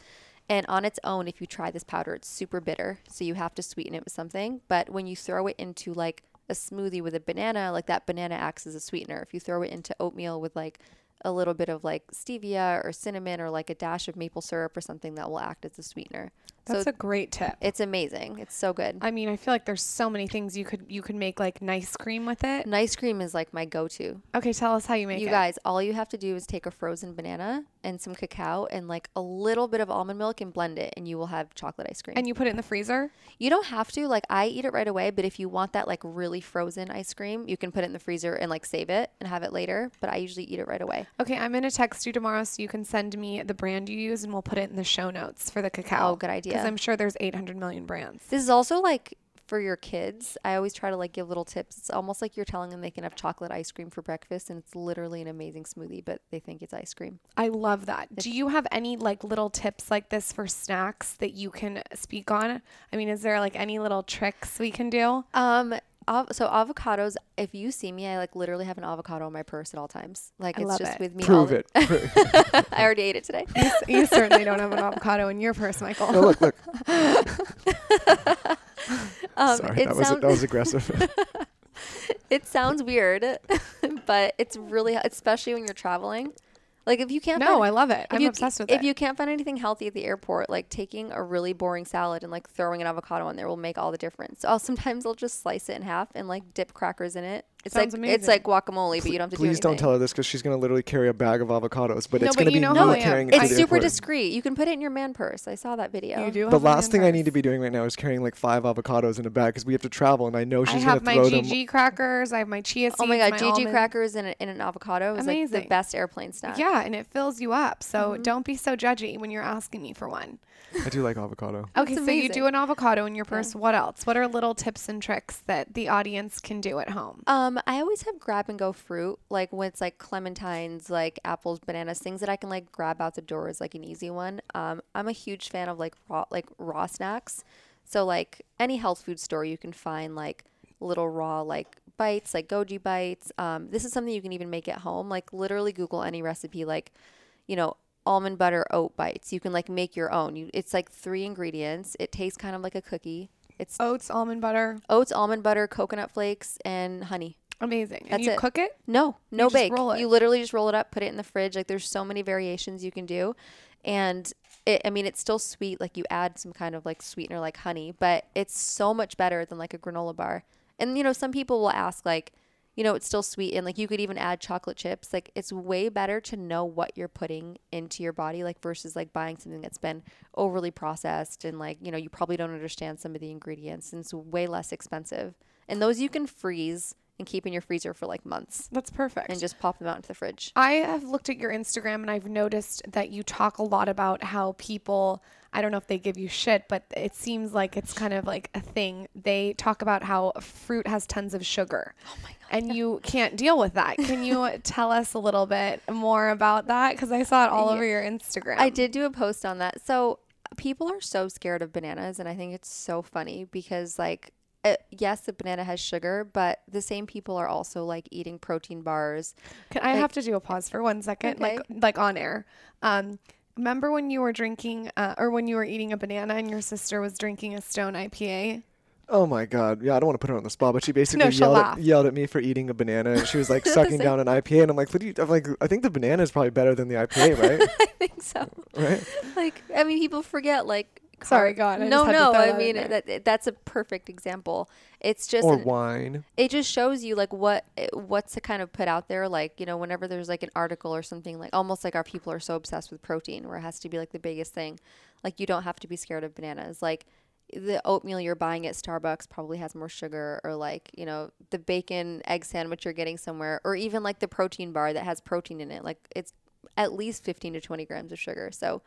And on its own, if you try this powder, it's super bitter. So you have to sweeten it with something. But when you throw it into like a smoothie with a banana, like that banana acts as a sweetener. If you throw it into oatmeal with like a little bit of like stevia or cinnamon or like a dash of maple syrup or something that will act as a sweetener. That's so a great tip. it's amazing. It's so good. I mean, I feel like there's so many things you could you could make like nice cream with it. And ice cream is like my go-to. Okay, tell us how you make You it. You guys, all you have to do is take a frozen banana and some cacao and like a little bit of almond milk and blend it and you will have chocolate ice cream. and you put it in the freezer. You don't have to. Like I eat it right away, but if you want that like really frozen ice cream, you can put it in the freezer and like save it and have it later. But I usually eat it right away. Okay, I'm gonna text you tomorrow so you can send me the brand you use and we'll put it in the show notes for the cacao. Oh, good idea. Because I'm sure there's 800 million brands. This is also like for your kids. I always try to like give little tips. It's almost like you're telling them they can have chocolate ice cream for breakfast and it's literally an amazing smoothie, but they think it's ice cream. I love that. Do you have any like little tips like this for snacks that you can speak on? I mean, is there like any little tricks we can do? Um so avocados, if you see me, I like literally have an avocado in my purse at all times. Like I it's just it. with me. all Prove the- it. Prove- I already ate it today. You, you certainly don't have an avocado in your purse, Michael. no, look, look. Um, Sorry, it that was that was aggressive. it sounds weird, but it's really especially when you're traveling. Like if you can't No, find, I love it. if I'm you, obsessed with if it. If you can't find anything healthy at the airport, like taking a really boring salad and like throwing an avocado in there will make all the difference. I'll sometimes I'll just slice it in half and like dip crackers in it. It's Sounds like it's like guacamole, but you don't have to Please do don't tell her this because she's gonna literally carry a bag of avocados, but No, it's but gonna you be know me how I carrying it It's super airport. discreet. You can put it in your man purse. I saw that video. you do. The have last man thing I need to be doing right now is carrying like five avocados in a bag because we have to travel, and I know she's have gonna my throw them. I have my GG crackers. I have my chia seeds. Oh my god, GG almonds. crackers in, a, in an avocado is like Amazing. the best airplane snack. Yeah, and it fills you up. So Mm-hmm. don't be so judgy when you're asking me for one. I do like avocado. Okay, so you do an avocado in your purse. What else? What are little tips and tricks that the audience can do at home? Um, I always have grab and go fruit, like when it's like clementines, like apples, bananas, things that I can like grab out the door is like an easy one. Um, I'm a huge fan of like raw, like raw snacks. So like any health food store, you can find like little raw like bites, like goji bites. Um, this is something you can even make at home. Like literally Google any recipe, like you know almond butter oat bites. You can like make your own. You, it's like three ingredients. It tastes kind of like a cookie. It's Oats, almond butter. oats, almond butter, coconut flakes, and honey. Amazing. And you it. cook it? No, no just bake. roll it. You literally just roll it up, put it in the fridge. Like there's so many variations you can do, and it, I mean it's still sweet. Like you add some kind of like sweetener like honey, but it's so much better than like a granola bar. And you know some people will ask like, you know it's still sweet and like you could even add chocolate chips. Like it's way better to know what you're putting into your body like versus like buying something that's been overly processed and like you know you probably don't understand some of the ingredients and it's way less expensive. And those you can freeze and keep in your freezer for like months That's perfect. and just pop them out into the fridge. I have looked at your Instagram and I've noticed that you talk a lot about how people, I don't know if they give you shit, but it seems like it's kind of like a thing. They talk about how fruit has tons of sugar. Oh my God. And you can't deal with that. Can you tell us a little bit more about that? Because I saw it all over your Instagram. I did do a post on that. So people are so scared of bananas, and I think it's so funny because like. Uh, yes, the banana has sugar, but the same people are also like eating protein bars. Can I have to do a pause for one second, like like on air? Um, remember when you were drinking, uh, or when you were eating a banana and your sister was drinking a Stone IPA? Oh my god, yeah, I don't want to put her on the spot, but she basically No, yelled at, yelled at me for eating a banana, and she was like sucking down an IPA, and I'm like, what do you? I'm like, I think the banana is probably better than the IPA, right? I think so. right? Like, I mean, people forget like. Sorry, carb- go on. I no, just had to no. throw I that mean, that that's a perfect example. It's just Or an- wine. it just shows you like what eh, what's to kind of put out there like you know whenever there's like an article or something like almost like our people are so obsessed with protein where it has to be like the biggest thing like you don't have to be scared of bananas like the oatmeal you're buying at Starbucks probably has more sugar or like you know the bacon egg sandwich you're getting somewhere or even like the protein bar that has protein in it like it's at least 15 to 20 grams of sugar so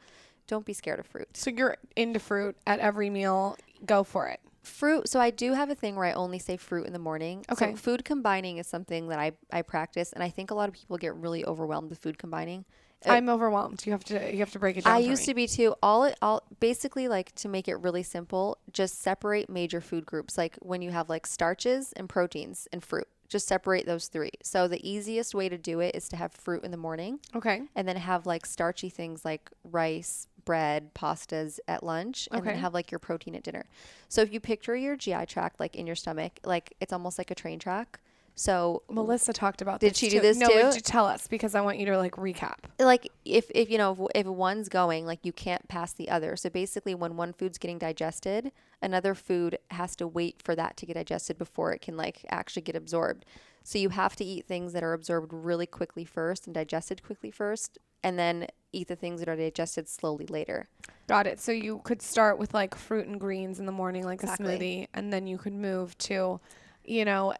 don't be scared of fruit So you're into fruit at every meal. Go for it. fruit so i do have a thing where i only say fruit in the morning Okay. so food combining is something that i, I practice and i think a lot of people get really overwhelmed with food combining I'm overwhelmed. You have to you have to break it down. I used me. to be too. All it all basically like to make it really simple, just separate major food groups. Like when you have like starches and proteins and fruit, just separate those three. So the easiest way to do it is to have fruit in the morning Okay. and then have like starchy things like rice, bread, pastas at lunch, and then have like your protein at dinner. So if you picture your GI tract like in your stomach, like it's almost like a train track. So Melissa talked about Did this she do too. this no, too? you tell us because I want you to like recap. like if, if you know if, if one's going like you can't pass the other so basically when one food's getting digested another food has to wait for that to get digested before it can like actually get absorbed so you have to eat things that are absorbed really quickly first and digested quickly first and then eat the things that are digested slowly later Got it. So you could start with like fruit and greens in the morning, like Exactly. a smoothie, and then you could move to, you know,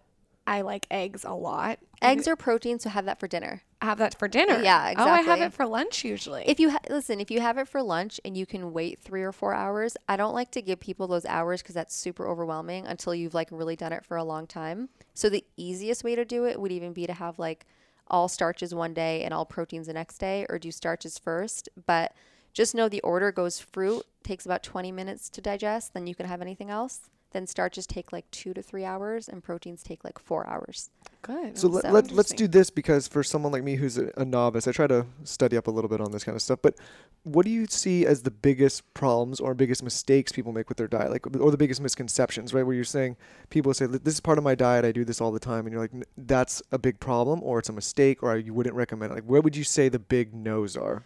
I like eggs a lot. eggs are protein so have that for dinner Have that for dinner. Yeah, Oh, I have it for lunch usually. if you ha- listen if you have it for lunch and you can wait three or four hours i don't like to give people those hours because that's super overwhelming until you've like really done it for a long time so the easiest way to do it would even be to have like all starches one day and all proteins the next day or do starches first? But just know the order goes fruit takes about 20 minutes to digest then you can have anything else then starches take like two to three hours and proteins take like four hours. Good. So let, So let, let's do this because for someone like me who's a, a novice, I try to study up a little bit on this kind of stuff. But what do you see as the biggest problems or biggest mistakes people make with their diet, like or the biggest misconceptions, right? Where you're saying people say this is part of my diet, I do this all the time, and you're like that's a big problem or it's a mistake or you wouldn't recommend it. Like where would you say the big no's are?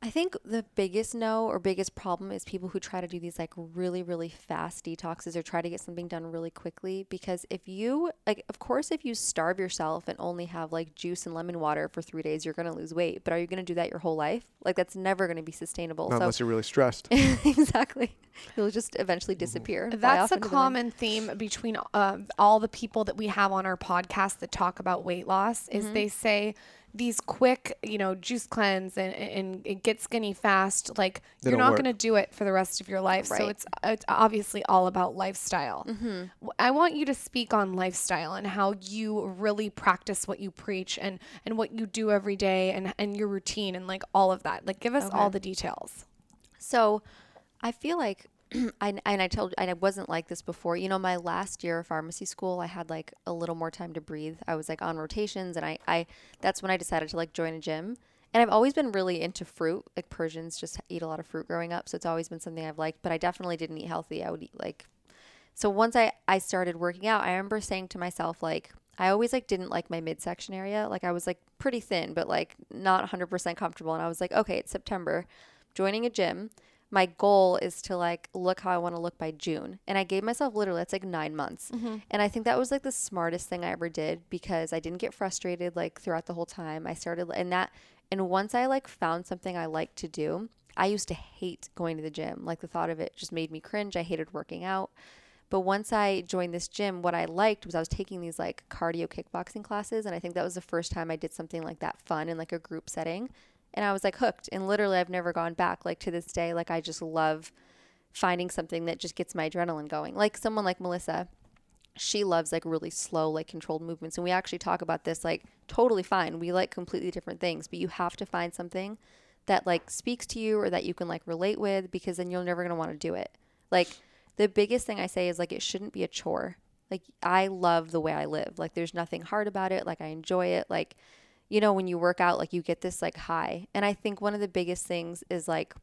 I think the biggest no or biggest problem is people who try to do these like really, really fast detoxes or try to get something done really quickly. Because if you, like, of course, if you starve yourself and only have like juice and lemon water for three days, you're going to lose weight. But are you going to do that your whole life? Like, that's never going to be sustainable. Not so, unless you're really stressed. exactly. You'll just eventually disappear. That's a into the common theme between um, all the people that we have on our podcast that talk about weight loss is Mm-hmm. they say these quick, you know, juice cleanse and, and it get skinny fast. Like They you're don't going to do it for the rest of your life. So it's it's obviously all about lifestyle. Mm-hmm. W- I want you to speak on lifestyle and how you really practice what you preach and and what you do every day and and your routine and like all of that. Like give us all the details. So I feel like I and I told and I wasn't like this before. You know, my last year of pharmacy school, I had like a little more time to breathe. I was like on rotations and I I that's when I decided to like join a gym. And I've always been really into fruit. Like Persians just eat a lot of fruit growing up, so it's always been something I've liked, but I definitely didn't eat healthy. I would eat like so once I I started working out, I remember saying to myself like I always like didn't like my midsection area. Like I was like pretty thin, but like not 100% comfortable and I was like, okay, it's September. joining a gym. My goal is to like look how I want to look by June. And I gave myself literally it's like 9 months. Mm-hmm. And I think that was like the smartest thing I ever did because I didn't get frustrated like throughout the whole time. I started and that and once I like found something I like to do, I used to hate going to the gym. Like the thought of it just made me cringe. I hated working out. But once I joined this gym, what I liked was I was taking these like cardio kickboxing classes. And I think that was the first time I did something like that fun in like a group setting. And I was like hooked. And literally, I've never gone back. Like to this day, like I just love finding something that just gets my adrenaline going. Like someone like Melissa, she loves like really slow, like controlled movements. And we actually talk about this like totally fine. We like completely different things, but you have to find something that like speaks to you or that you can like relate with because then you're never going to want to do it. Like the biggest thing I say is like it shouldn't be a chore. Like I love the way I live. Like there's nothing hard about it. Like I enjoy it. Like you know when you work out like you get this like high. And I think one of the biggest things is like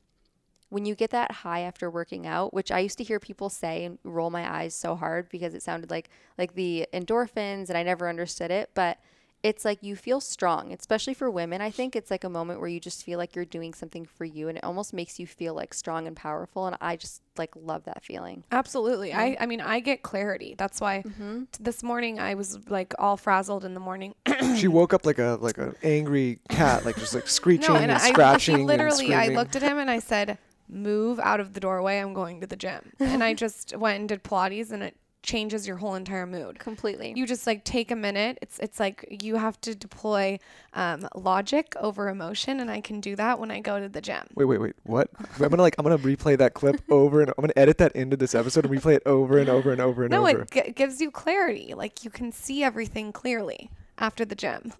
when you get that high after working out, which I used to hear people say and roll my eyes so hard because it sounded like like the endorphins and I never understood it, but it's like you feel strong, especially for women. I think it's like a moment where you just feel like you're doing something for you and it almost makes you feel like strong and powerful and I just like love that feeling. Absolutely. I, I mean, I get clarity. That's why Mm-hmm. t- this morning I was like all frazzled in the morning. she woke up like a like an angry cat, like just like screeching no, and, and I, scratching. he literally, and I looked at him and I said, move out of the doorway. I'm going to the gym. And I just went and did Pilates and it changes your whole entire mood. Completely. You just like take a minute. It's it's like you have to deploy um, logic over emotion, and I can do that when I go to the gym. Wait, wait, wait. What? I'm gonna like I'm gonna replay that clip over and I'm gonna edit that into this episode and replay it over and over and over and No, over. it g- gives you clarity. Like you can see everything clearly after the gym.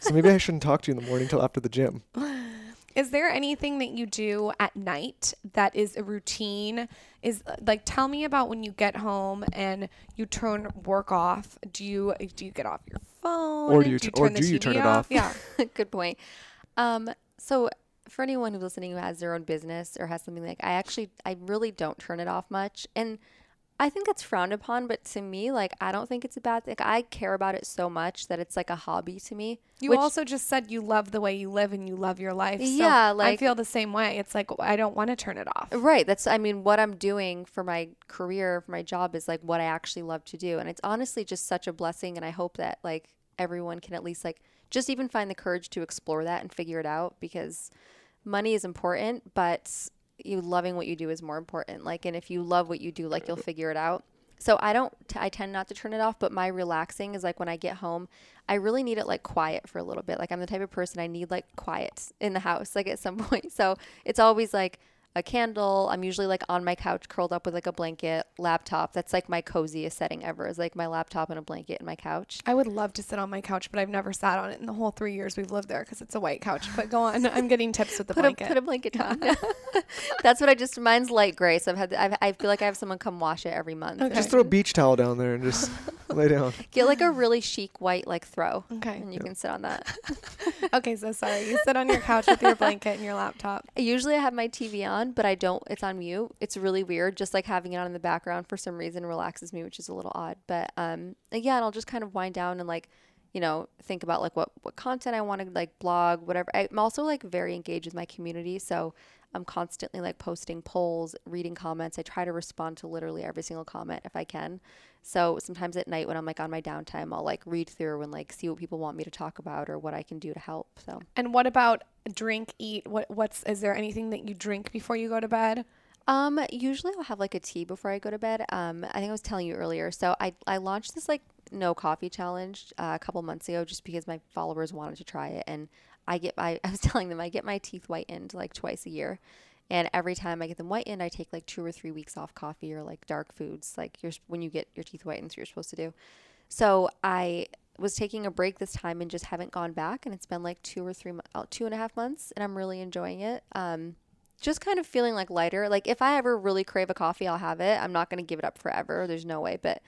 so maybe I shouldn't talk to you in the morning till after the gym. Is there anything that you do at night that is a routine? Is like tell me about when you get home and you turn work off. Do you do you get off your phone? Or do you t- or turn the do you turn it off? Yeah. Good point. Um, so for anyone who's listening who has their own business or has something like, I actually, I really don't turn it off much, and I think that's frowned upon. But to me, like, I don't think it's a bad thing. I care about it so much that it's like a hobby to me. You which- also just said you love the way you live and you love your life. So Yeah, I feel the same way. It's like oh, I don't want to turn it off. Right. That's, I mean, what I'm doing for my career, for my job is like what I actually love to do. And it's honestly just such a blessing. And I hope that like everyone can at least like just even find the courage to explore that and figure it out because money is important, but you loving what you do is more important. Like, and if you love what you do, like you'll figure it out. So I don't, t- I tend not to turn it off, but my relaxing is like when I get home, I really need it like quiet for a little bit. Like I'm the type of person I need like quiet in the house, like at some point. So it's always like, a candle. I'm usually like on my couch curled up with like a blanket, laptop. That's like my coziest setting ever. Is like my laptop and a blanket and my couch. I would love to sit on my couch, but I've never sat on it in the whole three years we've lived there because it's a white couch. But go on. I'm getting tips with the Put blanket. a put a blanket down. That's what I just. Mine's light gray, so I've had. I've, I feel like I have someone come wash it every month. Okay. Just throw a beach towel down there and just lay down. Get like a really chic white like throw. Okay. And you can sit on that. okay, so sorry. You sit on your couch with your blanket and your laptop. Usually I have my TV on, but I don't. It's on mute. It's really weird. Just like having it on in the background for some reason relaxes me, which is a little odd. But um, and I'll just kind of wind down and like, you know, think about like what what content I want to like blog, whatever. I'm also like very engaged with my community, so I'm constantly like posting polls, reading comments. I try to respond to literally every single comment if I can. So sometimes at night when I'm like on my downtime, I'll like read through and like see what people want me to talk about or what I can do to help. So And what about drink, eat? What what's is there anything that you drink before you go to bed? Um, usually I'll have like a tea before I go to bed. Um, I think I was telling you earlier. So I I launched this like no coffee challenge uh, a couple months ago just because my followers wanted to try it and I get I, I was telling them I get my teeth whitened like twice a year. And every time I get them whitened, I take like two or three weeks off coffee or like dark foods, like you're when you get your teeth whitened, so you're supposed to do. So I was taking a break this time and just haven't gone back, and it's been like two or three, uh, two and a half months, and I'm really enjoying it. Um, just kind of feeling like lighter. Like if I ever really crave a coffee, I'll have it. I'm not going to give it up forever. There's no way, but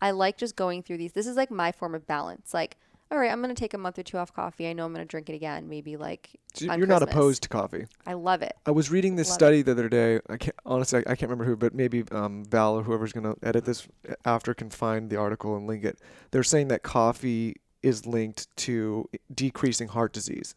I like just going through these. This is like my form of balance. Like, all right, I'm going to take a month or two off coffee. I know I'm going to drink it again, maybe like So You're not opposed to coffee. I love it. I was reading this Love it. study the other day. I can't honestly, I, I can't remember who, but maybe um, Val or whoever's going to edit this after can find the article and link it. They're saying that coffee is linked to decreasing heart disease.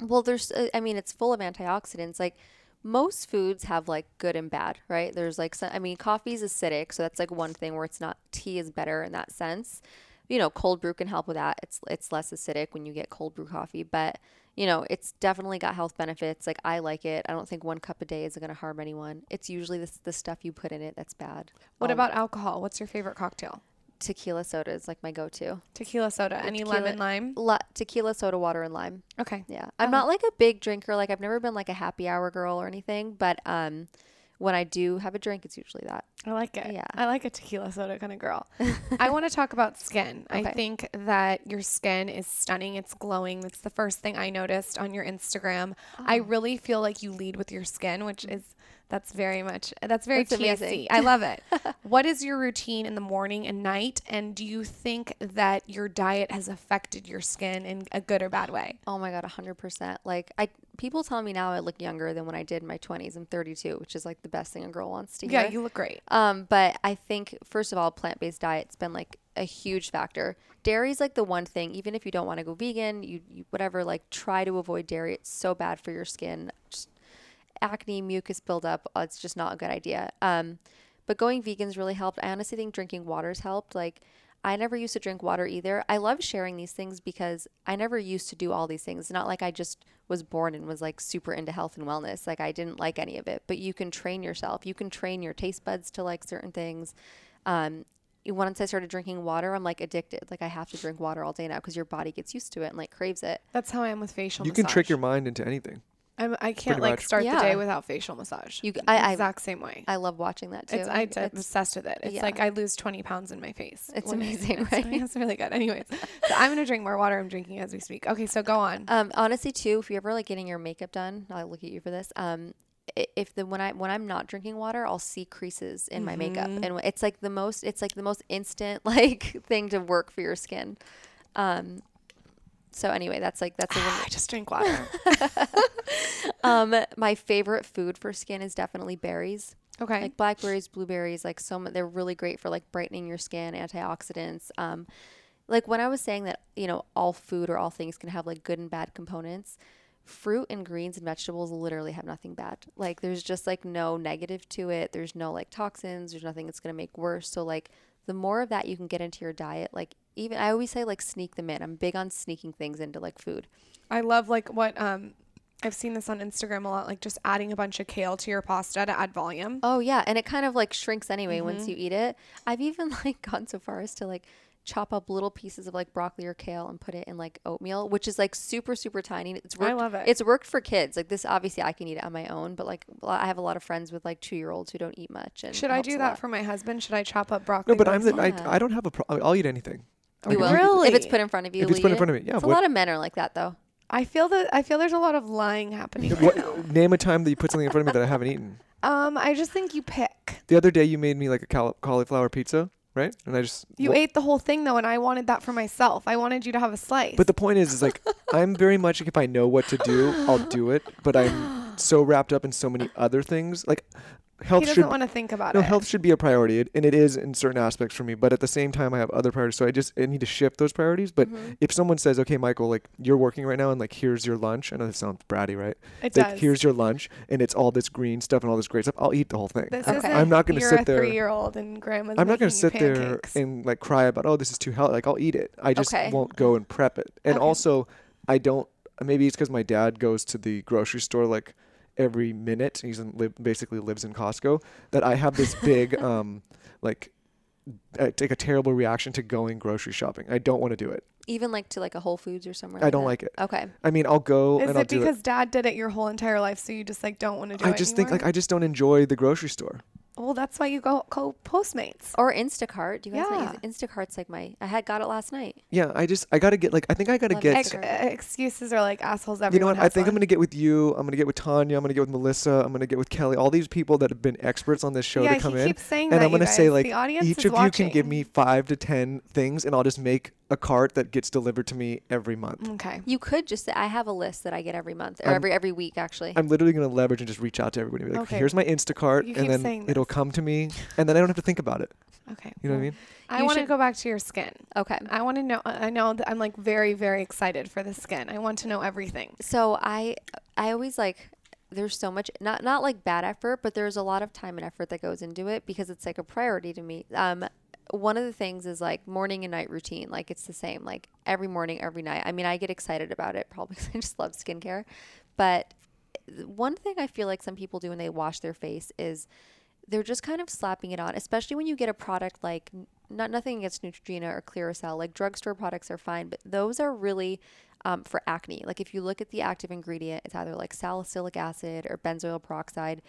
Well, there's, uh, I mean, it's full of antioxidants. Like most foods have like good and bad, right? There's like, some, I mean, coffee is acidic, so that's like one thing where it's not. Tea is better in that sense. You know, cold brew can help with that. It's it's less acidic when you get cold brew coffee, but you know, it's definitely got health benefits. Like I like it. I don't think one cup a day is going to harm anyone. It's usually the the stuff you put in it that's bad. What Um, about alcohol? What's your favorite cocktail? tequila soda? Is like my go-to. Tequila soda. Any tequila- lemon lime? La- tequila soda water and lime. Okay. Yeah. I'm not like a big drinker. Like I've never been like a happy hour girl or anything, but um when I do have a drink, it's usually that. I like it. Yeah. I like a tequila soda kind of girl. I want to talk about skin. I think that your skin is stunning. It's glowing. That's the first thing I noticed on your Instagram. I Oh. really feel like you lead with your skin, which mm. is that's very much that's very That's TSC. amazing. I love it. what is your routine in the morning and night? And do you think that your diet has affected your skin in a good or bad way? Oh my god, 100%. Like I people tell me now I look younger than when I did in my 20s. I'm 32, which is like the best thing a girl wants to hear. Yeah, you look great. Um, but I think first of all, plant-based diet's been like a huge factor. Dairy's like the one thing. Even if you don't want to go vegan, you, you whatever, like try to avoid dairy. It's so bad for your skin. Just acne, mucus buildup. uh, It's just not a good idea. Um, but going vegan's really helped. I honestly think drinking water's helped. Like I never used to drink water either. I love sharing these things because I never used to do all these things. It's not like I just was born and was like super into health and wellness. Like I didn't like any of it. But you can train yourself. You can train your taste buds to like certain things. Um, once I started drinking water, I'm like addicted. Like I have to drink water all day now because your body gets used to it and like craves it. That's how I am with facial You massage. can trick your mind into anything. I'm, I can't like much. start the day without facial massage. You- I- I- exact same way. I love watching that too. It's, I, I'm It's- obsessed with it. It's yeah. like I lose 20 pounds in my face. It's amazing, it's, right? It's really good. Anyways, so I'm gonna drink more water. I'm drinking as we speak. Okay, so go on. Um, honestly, too, if you're ever like getting your makeup done, I'll look at you for this. Um, if the when I when I'm not drinking water, I'll see creases in my makeup, and it's like the most it's like the most instant like thing to work for your skin. Um, so anyway, that's like that's a I just drink water. um my favorite food for skin is definitely berries. Okay. like blackberries, blueberries, like so mu- they're really great for like brightening your skin, antioxidants. Um, like when I was saying that you know all food or all things can have like good and bad components, fruit and greens and vegetables literally have nothing bad. Like there's just like no negative to it. There's no like toxins. There's nothing that's gonna make worse. So like the more of that you can get into your diet, like even I always say like sneak them in. I'm big on sneaking things into like food. I love like what um I've seen this on Instagram a lot, like just adding a bunch of kale to your pasta to add volume. Oh yeah, and it kind of like shrinks anyway Mm-hmm. once you eat it. I've even like gone so far as to like chop up little pieces of like broccoli or kale and put it in like oatmeal, which is like super super tiny. It's worked, I worked, love it. It's worked for kids. Like this, obviously, I can eat it on my own, but like I have a lot of friends with like two year olds who don't eat much. And Should I do that for my husband? Should I chop up broccoli? No, but I'm the. Yeah. I, I don't have a problem. I'll eat anything. You Like, will Really? if it's put in front of you. If it's put in front of me, yeah, It's a what- lot of men are like that though. I feel that I feel there's a lot of lying happening right What, name a time that you put something in front of me that I haven't eaten. Um, I just think you pick. The other day you made me like a cauli- cauliflower pizza, right? And I just You wha- ate the whole thing though, and I wanted that for myself. I wanted you to have a slice. But the point is, is like I'm very much like if I know what to do, I'll do it. But I'm so wrapped up in so many other things. Like health he doesn't should want to think about no it. health should be a priority, it, and it is in certain aspects for me. But at the same time, I have other priorities, so I just I need to shift those priorities. But Mm-hmm. if someone says, "Okay, Michael, like you're working right now, and like here's your lunch," I know this sounds bratty, right? It like does. here's your lunch, and it's all this green stuff and all this great stuff. I'll eat the whole thing. This Okay. isn't I'm not gonna you're sit a there- three-year-old and grandma's. I'm not going to sit there and like cry about, oh, this is too healthy. Like I'll eat it. I just Okay. won't go and prep it. And Okay. also, I don't. Maybe it's because my dad goes to the grocery store like every minute. He's in, li- basically lives in Costco. That I have this big um like. I take a terrible reaction to going grocery shopping. I don't want to do it. Even like to like a Whole Foods or somewhere. I don't that? like it. Okay. I mean, I'll go Is and I'll it do because it. dad did it your whole entire life, so you just like don't want to do I it I just think like I just don't enjoy the grocery store. Well, that's why you go go Postmates. Or Instacart. Do you guys not Yeah. use Instacart's like my I had got it last night. Yeah, I just I gotta get like I think I gotta Love get. Ex- excuses are like assholes. you know what? I has think I'm gonna get with you. I'm gonna get with Tanya. I'm gonna get with Melissa. I'm gonna get with Kelly. All these people that have been experts on this show yeah, to come he in. keeps saying and that. I'm gonna you say like the audience each is of you can give me five to ten things, and I'll just make a cart that gets delivered to me every month. Okay. You could just say I have a list that I get every month or I'm- every every week actually. I'm literally gonna leverage and just reach out to everybody. Be like, Okay. here's my Instacart, You and then it'll this. come to me, and then I don't have to think about it. Okay. You know what I well, mean? I want to go back to your skin. okay. I want to know. I know that I'm like very, very excited for the skin. I want to know everything. So I I always like there's so much not not like bad effort, but there's a lot of time and effort that goes into it because it's like a priority to me. Um one of the things is like morning and night routine. Like it's the same, like every morning, every night. I mean, I get excited about it probably because I just love skincare. But one thing I feel like some people do when they wash their face is they're just kind of slapping it on, especially when you get a product like not nothing against Neutrogena or Clearasil. Like drugstore products are fine, but those are really um, for acne. Like if you look at the active ingredient, it's either like salicylic acid or benzoyl peroxide.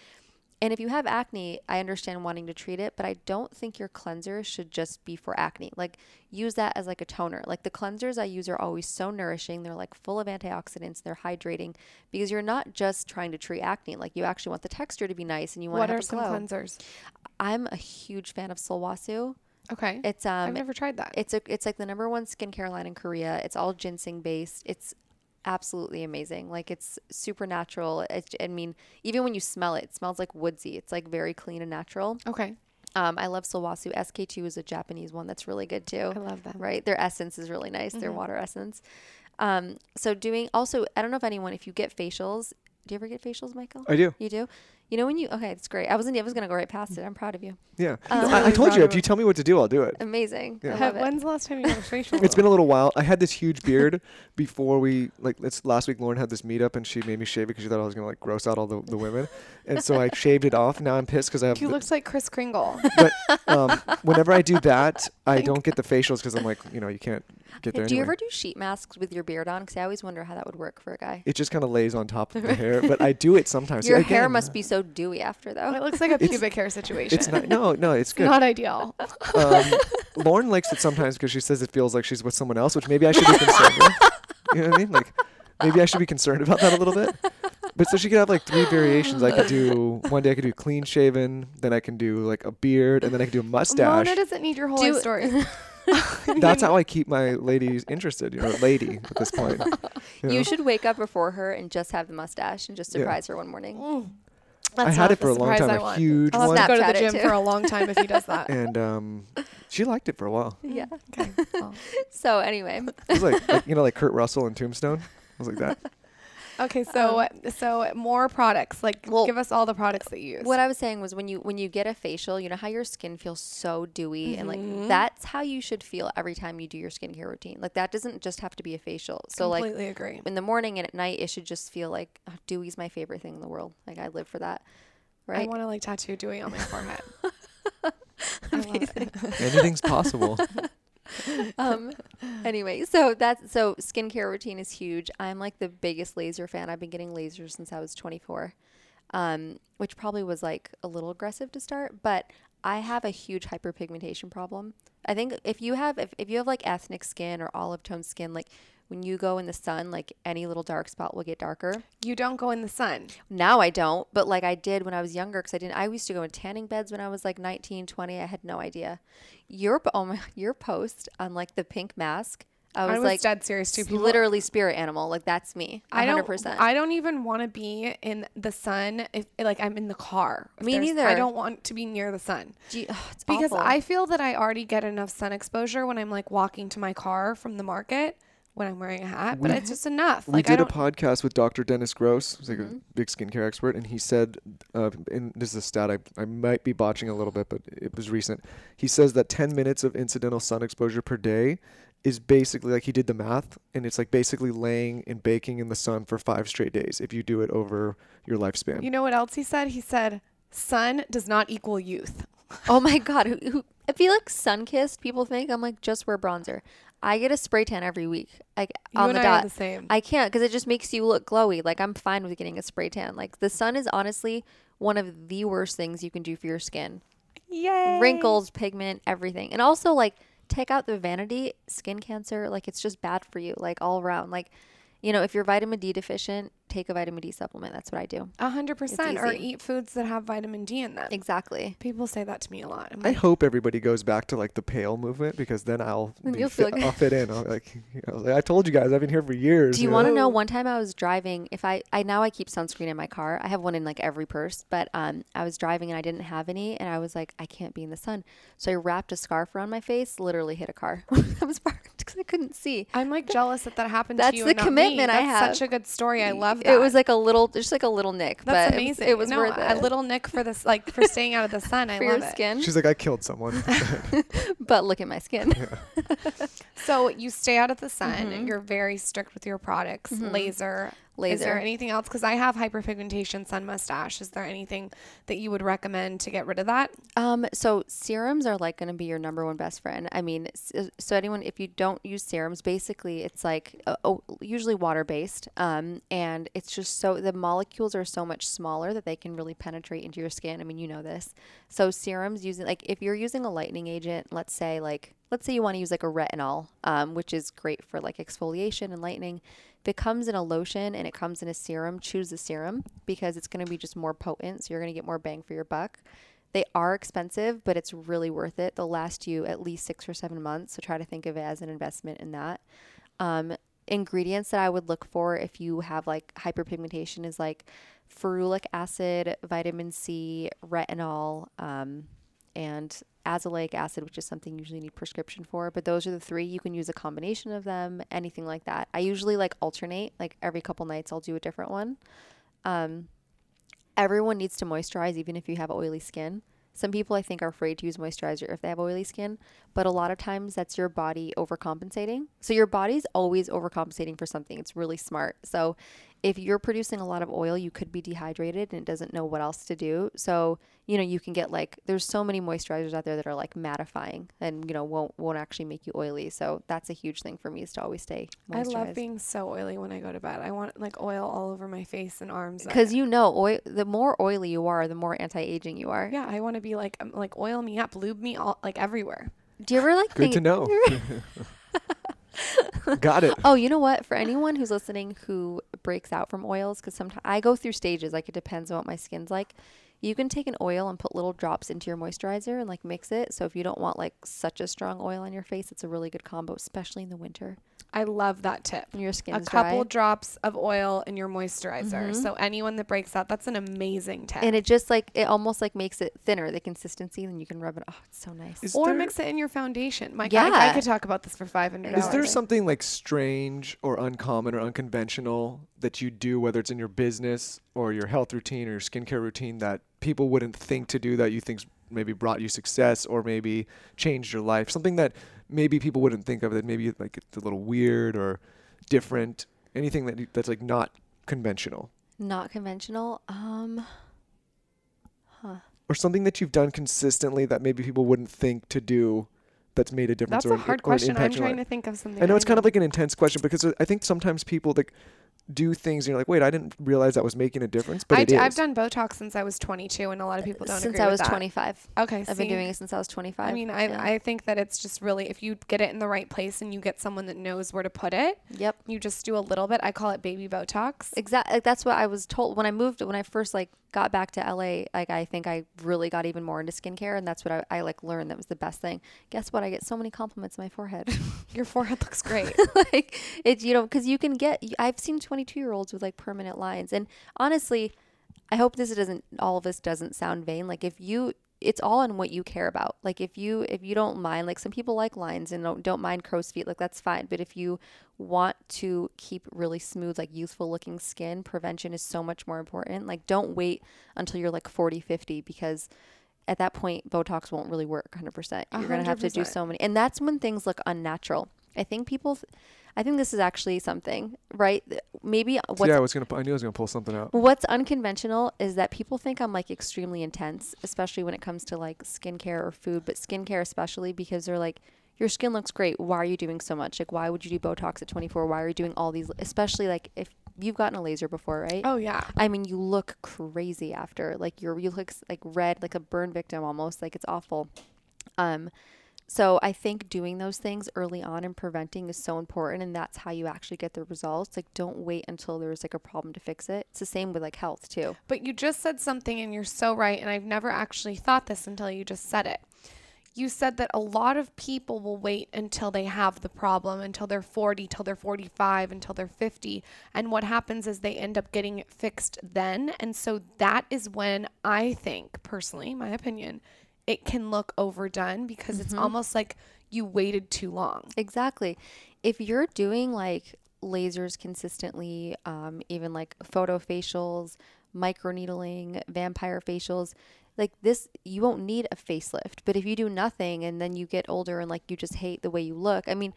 And if you have acne, I understand wanting to treat it, but I don't think your cleanser should just be for acne. Like use that as like a toner. Like the cleansers I use are always so nourishing. They're like full of antioxidants, they're hydrating because you're not just trying to treat acne. Like you actually want the texture to be nice and you want What to have are some glow. cleansers? I'm a huge fan of Sulwhasoo. Okay. It's um I've never tried that. it's a it's like the number one skincare line in Korea. It's all ginseng based. It's absolutely amazing. Like it's super natural. It's, I mean, even when you smell it, it smells like woodsy. It's like very clean and natural. okay. Um, I love Sulwhasoo. SK-II is a Japanese one that's really good too. I love them. Right? Their essence is really nice. Mm-hmm. Their water essence. Um, so doing also, I don't know if anyone, if you get facials, do you ever get facials, Michael? I do. You do? You know when you okay, it's great. I wasn't I was gonna go right past it. I'm proud of you. Yeah. Um, No, I, I told you if you tell me what to do, I'll do it. Amazing. I Yeah. love it. When's the last time you had a facial? It's been a little while. I had this huge beard before we like. It's last week. Lauryn had this meetup and she made me shave it because she thought I was gonna like gross out all the, the women, and so I shaved it off. Now I'm pissed because I have. You the- looked like Kris Kringle. but um, whenever I do that, I don't get the facials because I'm like, you know, you can't get there do you ever do sheet masks with your beard on? Because I always wonder how that would work for a guy. it just kind of lays on top of the hair, but I do it sometimes. See, Your hair must be so dewy after though. it looks like a pubic hair situation. It's not. No, no, it's It's good. not ideal. um, Lauryn likes it sometimes because she says it feels like she's with someone else, which maybe I should be concerned with. You know what I mean? Like, maybe I should be concerned about that a little bit. But so she could have like three variations. I could do one day I could do clean shaven, then I can do like a beard, and then I could do a mustache. Mona doesn't need your whole Do- life story. That's how I keep my ladies interested, you know, lady at this point. You, know? You should wake up before her and just have the mustache and just Yeah. surprise her one morning. That's had it for a long time, I a want. huge I'll have one. to go to the gym for a long time if he does that. and um, she liked it for a while. Yeah. okay. well. So anyway, It was like, like you know, like Kurt Russell in Tombstone. It was like that. Okay, so so more products. Like, Well, give us all the products that you use. what I was saying was when you when you get a facial, you know how your skin feels so dewy and Mm-hmm. like that's how you should feel every time you do your skincare routine. Like that doesn't just have to be a facial. So like Completely agree. in the morning and at night, it should just feel like oh, dewy's my favorite thing in the world. Like I live for that. Right? I want to like tattoo dewy on my forehead. I love it. Anything's possible. um anyway so that's so skincare routine is huge. I'm like the biggest laser fan. I've been getting lasers since i was 24 um which probably was like a little aggressive to start but i have a huge hyperpigmentation problem. I think if you have if, if you have like ethnic skin or olive tone skin like when you go in the sun like any little dark spot will get darker You don't go in the sun. now I don't, but like I did when I was younger because I didn't. I used to go in tanning beds when I was like 19, 20. I had no idea. Your oh my, your post on like the pink mask. I was, I was like dead serious too. People- literally spirit animal. Like that's me. I 100%. don't. I don't even want to be in the sun. If like I'm in the car. If Me neither. I don't want to be near the sun you- because awful. I feel that I already get enough sun exposure when I'm like walking to my car from the market when I'm wearing a hat. But it's just enough. we Like I did a podcast with Dr. Dennis Gross, who's like Mm-hmm. a big skincare expert, and he said, uh, and this is a stat I, I might be botching a little bit, but it was recent. He says that 10 minutes of incidental sun exposure per day is basically like he did the math, and it's like basically laying and baking in the sun for five straight days if you do it over your lifespan. You know what else he said? He said, "Sun does not equal youth." oh my god, who, who, I feel like sun kissed. People think I'm like just wear bronzer. I get a spray tan every week. Like You on and the I dot. the same. I can't because it just makes you look glowy. Like I'm fine with getting a spray tan. Like the sun is honestly one of the worst things you can do for your skin. Yay! wrinkles, pigment, everything. And also like take out the vanity, skin cancer, like it's just bad for you, like all around. Like, you know, if you're vitamin D deficient, take a vitamin D supplement. That's what I do. A hundred percent, or eat foods that have vitamin D in them. Exactly. People say that to me a lot. I'm I like, hope everybody goes back to like the pale movement because then I'll be you'll feel fit, good. I'll fit in. I'll, like, you know, like, I told you guys, I've been here for years. Do you know? want to know? One time I was driving. If I, I now I keep sunscreen in my car. I have one in like every purse. But um, I was driving and I didn't have any, and I was like, I can't be in the sun. So I wrapped a scarf around my face. Literally hit a car. I was parked because I couldn't see. I'm like jealous that that happened That's to you. That's the not commitment me. I That's have. Such a good story. I love that. It was like a little, just like a little nick. that's but it was- amazing. It was, no, worth it. a little nick for this, like for staying out of the sun. I for love your it. skin. She's like, I killed someone. but look at my skin. So you stay out of the sun. Mm-hmm. You're very strict with your products. Mm-hmm. Laser. Is Mm-hmm. There anything else? Because I have hyperpigmentation sun mustache. Is there anything that you would recommend to get rid of that? Um, so serums are like going to be your number one best friend. I mean, uh, so anyone, if you don't use serums, basically it's like uh, oh, usually water based, um, and it's just so the molecules are so much smaller that they can really penetrate into your skin. I mean, you know this. So serums using like if you're using a lightening agent, let's say like let's say you want to use like a retinol, um, which is great for like exfoliation and lightening. If it comes in a lotion and it comes in a serum, choose the serum because it's going to be just more potent. So you're going to get more bang for your buck. They are expensive, but it's really worth it. They'll last you at least six or seven months. So try to think of it as an investment in that. Um, ingredients that I would look for if you have like hyperpigmentation is like ferulic acid, vitamin C, retinol, um, and azelaic acid, which is something you usually need prescription for. But those are the three. You can use a combination of them, anything like that. I usually like alternate, like every couple nights I'll do a different one. Um, everyone needs to moisturize, even if you have oily skin. Some people I think are afraid to use moisturizer if they have oily skin, but a lot of times that's your body overcompensating. So your body's always overcompensating for something. It's really smart. So if you're producing a lot of oil, you could be dehydrated and it doesn't know what else to do. So, you know, you can get like there's so many moisturizers out there that are like mattifying and, you know, won't won't actually make you oily. So that's a huge thing for me is to always stay I love being so oily when I go to bed. I want like oil all over my face and arms. Because you know, oil, the more oily you are, the more anti-aging you are. yeah, I want to be like um, like oil me up, lube me all like everywhere. Do you ever like Good think, to know. Got it. Oh, you know what? For anyone who's listening who breaks out from oils, because sometimes I go through stages, like it depends on what my skin's like. You can take an oil and put little drops into your moisturizer and like mix it. So if you don't want like such a strong oil on your face, it's a really good combo, especially in the winter I love that tip. when your A couple dry. Mm-hmm. drops of oil in your moisturizer. So anyone that breaks out, that's an amazing tip. and it just like it almost like makes it thinner, the consistency, and then you can rub it. Oh, it's so nice. Is or there- mix it in your foundation. Mike, I, I could talk about this for five hundred hours. Is there something like strange or uncommon or unconventional that you do, whether it's in your business or your health routine or your skincare routine, that people wouldn't think to do that you think maybe brought you success or maybe changed your life? Something that maybe people wouldn't think of it. maybe like it's a little weird or different. Anything that that's like not conventional Not conventional. Um, Huh. or something that you've done consistently that maybe people wouldn't think to do, that's made a difference That's or a hard or question. I'm impact in your trying to think of something. I know it's kind of like an intense question because I think sometimes people like do things and you're like, wait, I didn't realize that was making a difference, but I it d- is. I've done Botox since I was 22, and a lot of uh, people don't Since agree I with was that. 25. Okay, I've been doing it since I was 25. I mean, I, Yeah. I think that it's just really if you get it in the right place and you get someone that knows where to put it, Yep. you just do a little bit. I call it baby Botox. Exactly. Like, that's what I was told when I moved. When I first like got back to LA, like I think I really got even more into skincare, and that's what I, I like learned. That was the best thing. Guess what? I get so many compliments on my forehead. Your forehead looks great. like it's you know because you can get. I've seen 22 year olds with like permanent lines, and honestly, I hope this doesn't. All of this doesn't sound vain. Like if you. It's all in what you care about. Like if you if you don't mind, like some people like lines and don't don't mind crow's feet, like that's fine. But if you want to keep really smooth, like youthful looking skin, prevention is so much more important. Like don't wait until you're like 40, 50 because at that point Botox won't really work 100%. You're going to have to do so many. And that's when things look unnatural. I think people I think this is actually something, right? Maybe what's yeah, I was gonna. I knew I was gonna pull something out. What's unconventional is that people think I'm like extremely intense, especially when it comes to like skincare or food, but skincare especially because they're like, your skin looks great. Why are you doing so much? Like, why would you do Botox at 24? Why are you doing all these? Especially like if you've gotten a laser before, right? oh yeah. I mean, you look crazy after. Like you're you look like red, like a burn victim almost. Like it's awful. Um, so I think doing those things early on and preventing is so important, and that's how you actually get the results. Like don't wait until there's like a problem to fix it. It's the same with like health too. But you just said something and you're so right. And I've never actually thought this until you just said it. You said that a lot of people will wait until they have the problem, until they're 40, till they're 45, until they're 50. And what happens is they end up getting it fixed then. And so that is when I think, personally, my opinion, it can look overdone because it's almost like you waited too long. Exactly. If you're doing like lasers consistently, um, even like photo facials, microneedling, vampire facials, like this, you won't need a facelift. But if you do nothing and then you get older and like you just hate the way you look, I mean,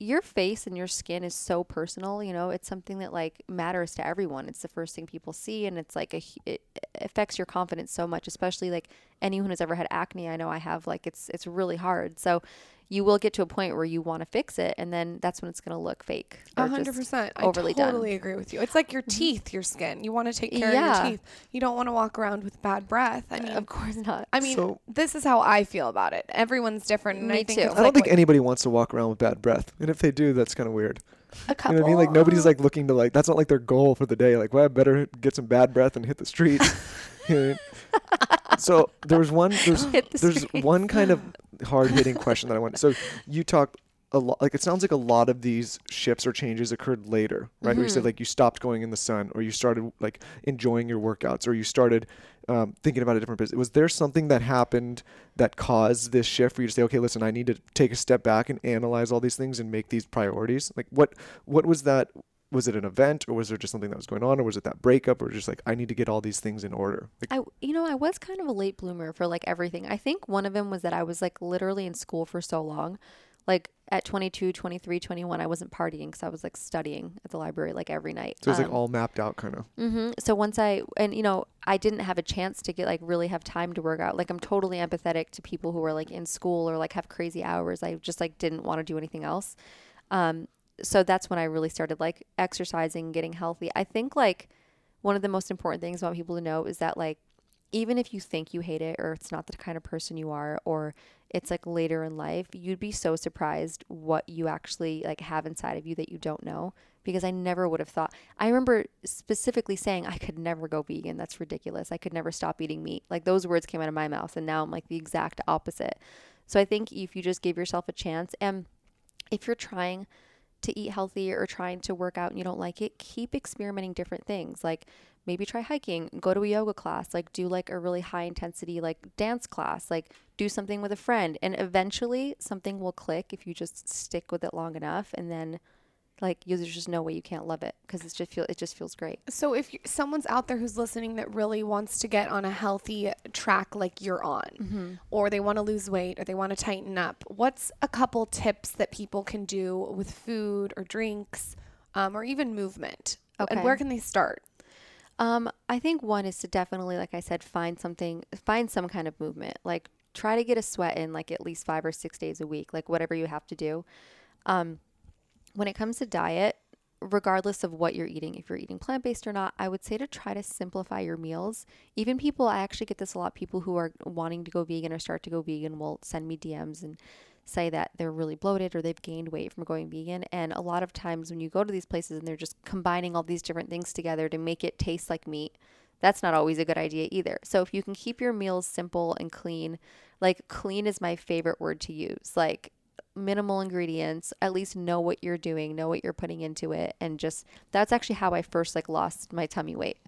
your face and your skin is so personal, you know, it's something that like matters to everyone. It's the first thing people see and it's like a, it affects your confidence so much, especially like anyone who's ever had acne. I know I have like, it's, it's really hard. So you will get to a point where you want to fix it and then that's when it's going to look fake. A or hundred just percent. I totally done. agree with you. It's like your mm-hmm. teeth, your skin. You want to take care of your teeth. You don't want to walk around with bad breath. I uh, mean, Of course not. I mean, So- this is how I feel about it. Everyone's different, and Me I think too. I don't like think what- anybody wants to walk around with bad breath, and if they do, that's kind of weird. a couple. You know what I mean? Like nobody's like looking to like. That's not like their goal for the day. Like, well, I better get some bad breath and hit the streets. You know what I mean? so there was one. There's the there's one kind of hard hitting question that I want. So you talked a lot. Like it sounds like a lot of these shifts or changes occurred later, right? Where you said like you stopped going in the sun, or you started like enjoying your workouts, or you started um, thinking about a different business. Was there something that happened that caused this shift for you to say, okay, listen, I need to take a step back and analyze all these things and make these priorities? Like what what was that? Was it an event, or was there just something that was going on, or was it that breakup, or just like I need to get all these things in order? Like, I, you know, I was kind of a late bloomer for like everything. I think one of them was that I was like literally in school for so long. Like at 22, 23, 21, I wasn't partying because I was like studying at the library like every night. so it's like Um, all mapped out, kind of. Mm-hmm. So once I and you know I didn't have a chance to get like really have time to work out. Like I'm totally empathetic to people who are like in school or like have crazy hours. I just like didn't want to do anything else. Um, so that's when I really started like exercising, getting healthy. I think like one of the most important things I want people to know is that like even if you think you hate it or it's not the kind of person you are or it's like later in life, you'd be so surprised what you actually like have inside of you that you don't know because I never would have thought. I remember specifically saying I could never go vegan. That's ridiculous. I could never stop eating meat. Like those words came out of my mouth and now I'm like the exact opposite. So I think if you just give yourself a chance and if you're trying to eat healthy or trying to work out and you don't like it, keep experimenting different things. Like maybe try hiking, go to a yoga class, like do like a really high intensity like dance class, like do something with a friend and eventually something will click if you just stick with it long enough and then like you, there's just no way you can't love it because it's just feel it just feels great. So if you, someone's out there who's listening that really wants to get on a healthy track like you're on, or they want to lose weight or they want to tighten up, what's a couple tips that people can do with food or drinks, um, or even movement? Okay. And where can they start? Um, I think one is to definitely, like I said, find something, find some kind of movement. Like try to get a sweat in like at least five or six days a week, like whatever you have to do. Um, when it comes to diet, regardless of what you're eating, if you're eating plant based or not, I would say to try to simplify your meals. Even people, I actually get this a lot. People who are wanting to go vegan or start to go vegan will send me DMs and say that they're really bloated or they've gained weight from going vegan. And a lot of times when you go to these places and they're just combining all these different things together to make it taste like meat, that's not always a good idea either. So if you can keep your meals simple and clean, like clean is my favorite word to use. Like minimal ingredients, at least know what you're doing, know what you're putting into it and just that's actually how I first like lost my tummy weight.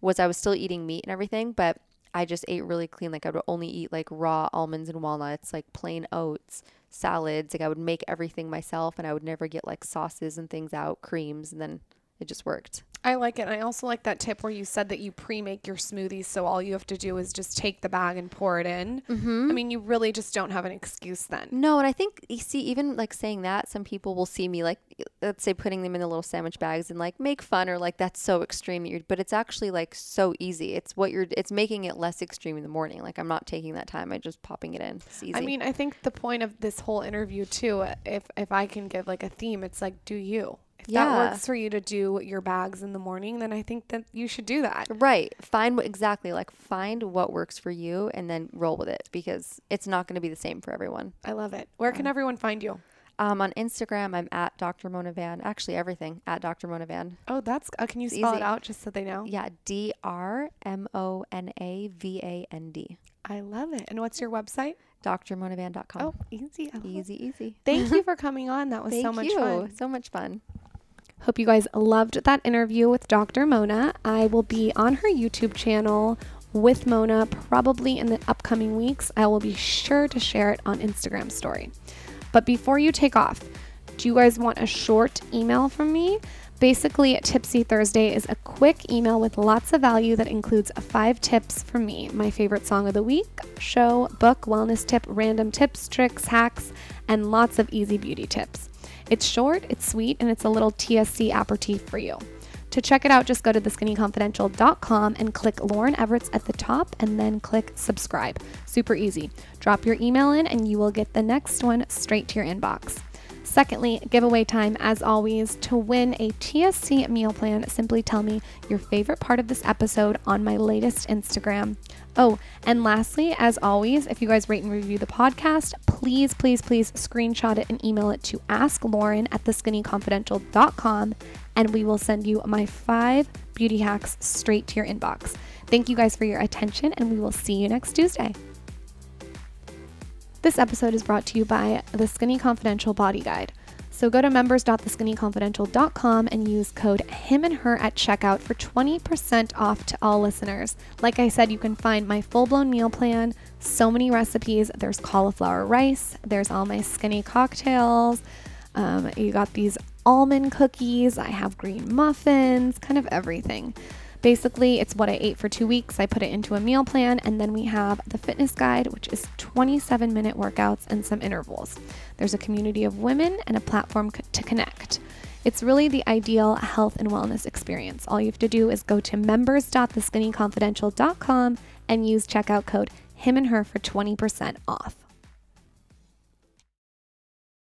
Was I was still eating meat and everything, but I just ate really clean. Like I would only eat like raw almonds and walnuts, like plain oats, salads. Like I would make everything myself and I would never get like sauces and things out, creams, and then it just worked. I like it. I also like that tip where you said that you pre make your smoothies. So all you have to do is just take the bag and pour it in. Mm-hmm. I mean, you really just don't have an excuse then. No, and I think you see, even like saying that, some people will see me like, let's say, putting them in the little sandwich bags and like make fun or like that's so extreme. That you're, but it's actually like so easy. It's what you're. It's making it less extreme in the morning. Like I'm not taking that time. I'm just popping it in. It's easy. I mean, I think the point of this whole interview too, if if I can give like a theme, it's like do you. Yeah. that works for you to do your bags in the morning, then I think that you should do that. Right. Find what exactly like find what works for you and then roll with it because it's not going to be the same for everyone. I love it. Where can everyone find you? Um, on Instagram, I'm at Dr. Mona Vand. Actually, everything at Dr. Mona Vand. Oh, that's. Uh, can you It's spell easy. it out just so they know? Yeah, D R M O N A V A N D. I love it. And what's your website? DrMonaVand.com. Oh, easy. It. easy, easy. Thank you for coming on. That was so much you. fun. So much fun. Hope you guys loved that interview with Dr. Mona. I will be on her YouTube channel with Mona probably in the upcoming weeks. I will be sure to share it on Instagram story. But before you take off, do you guys want a short email from me? Basically, Tipsy Thursday is a quick email with lots of value that includes five tips from me my favorite song of the week, show, book, wellness tip, random tips, tricks, hacks, and lots of easy beauty tips. It's short, it's sweet, and it's a little TSC aperitif for you. To check it out, just go to theskinnyconfidential.com and click Lauryn Evarts at the top and then click subscribe. Super easy. Drop your email in and you will get the next one straight to your inbox. Secondly, giveaway time as always. To win a TSC meal plan, simply tell me your favorite part of this episode on my latest Instagram. Oh, and lastly, as always, if you guys rate and review the podcast, please, please, please screenshot it and email it to asklauryn at theskinnyconfidential.com and we will send you my five beauty hacks straight to your inbox. Thank you guys for your attention and we will see you next Tuesday. This episode is brought to you by the Skinny Confidential Body Guide. So go to members.theskinnyconfidential.com and use code him and her at checkout for 20% off to all listeners. Like I said, you can find my full-blown meal plan, so many recipes. There's cauliflower rice, there's all my skinny cocktails. Um, you got these almond cookies, I have green muffins, kind of everything. Basically, it's what I ate for two weeks. I put it into a meal plan, and then we have the fitness guide, which is 27 minute workouts and some intervals. There's a community of women and a platform to connect. It's really the ideal health and wellness experience. All you have to do is go to members.theskinnyconfidential.com and use checkout code him and her for 20% off.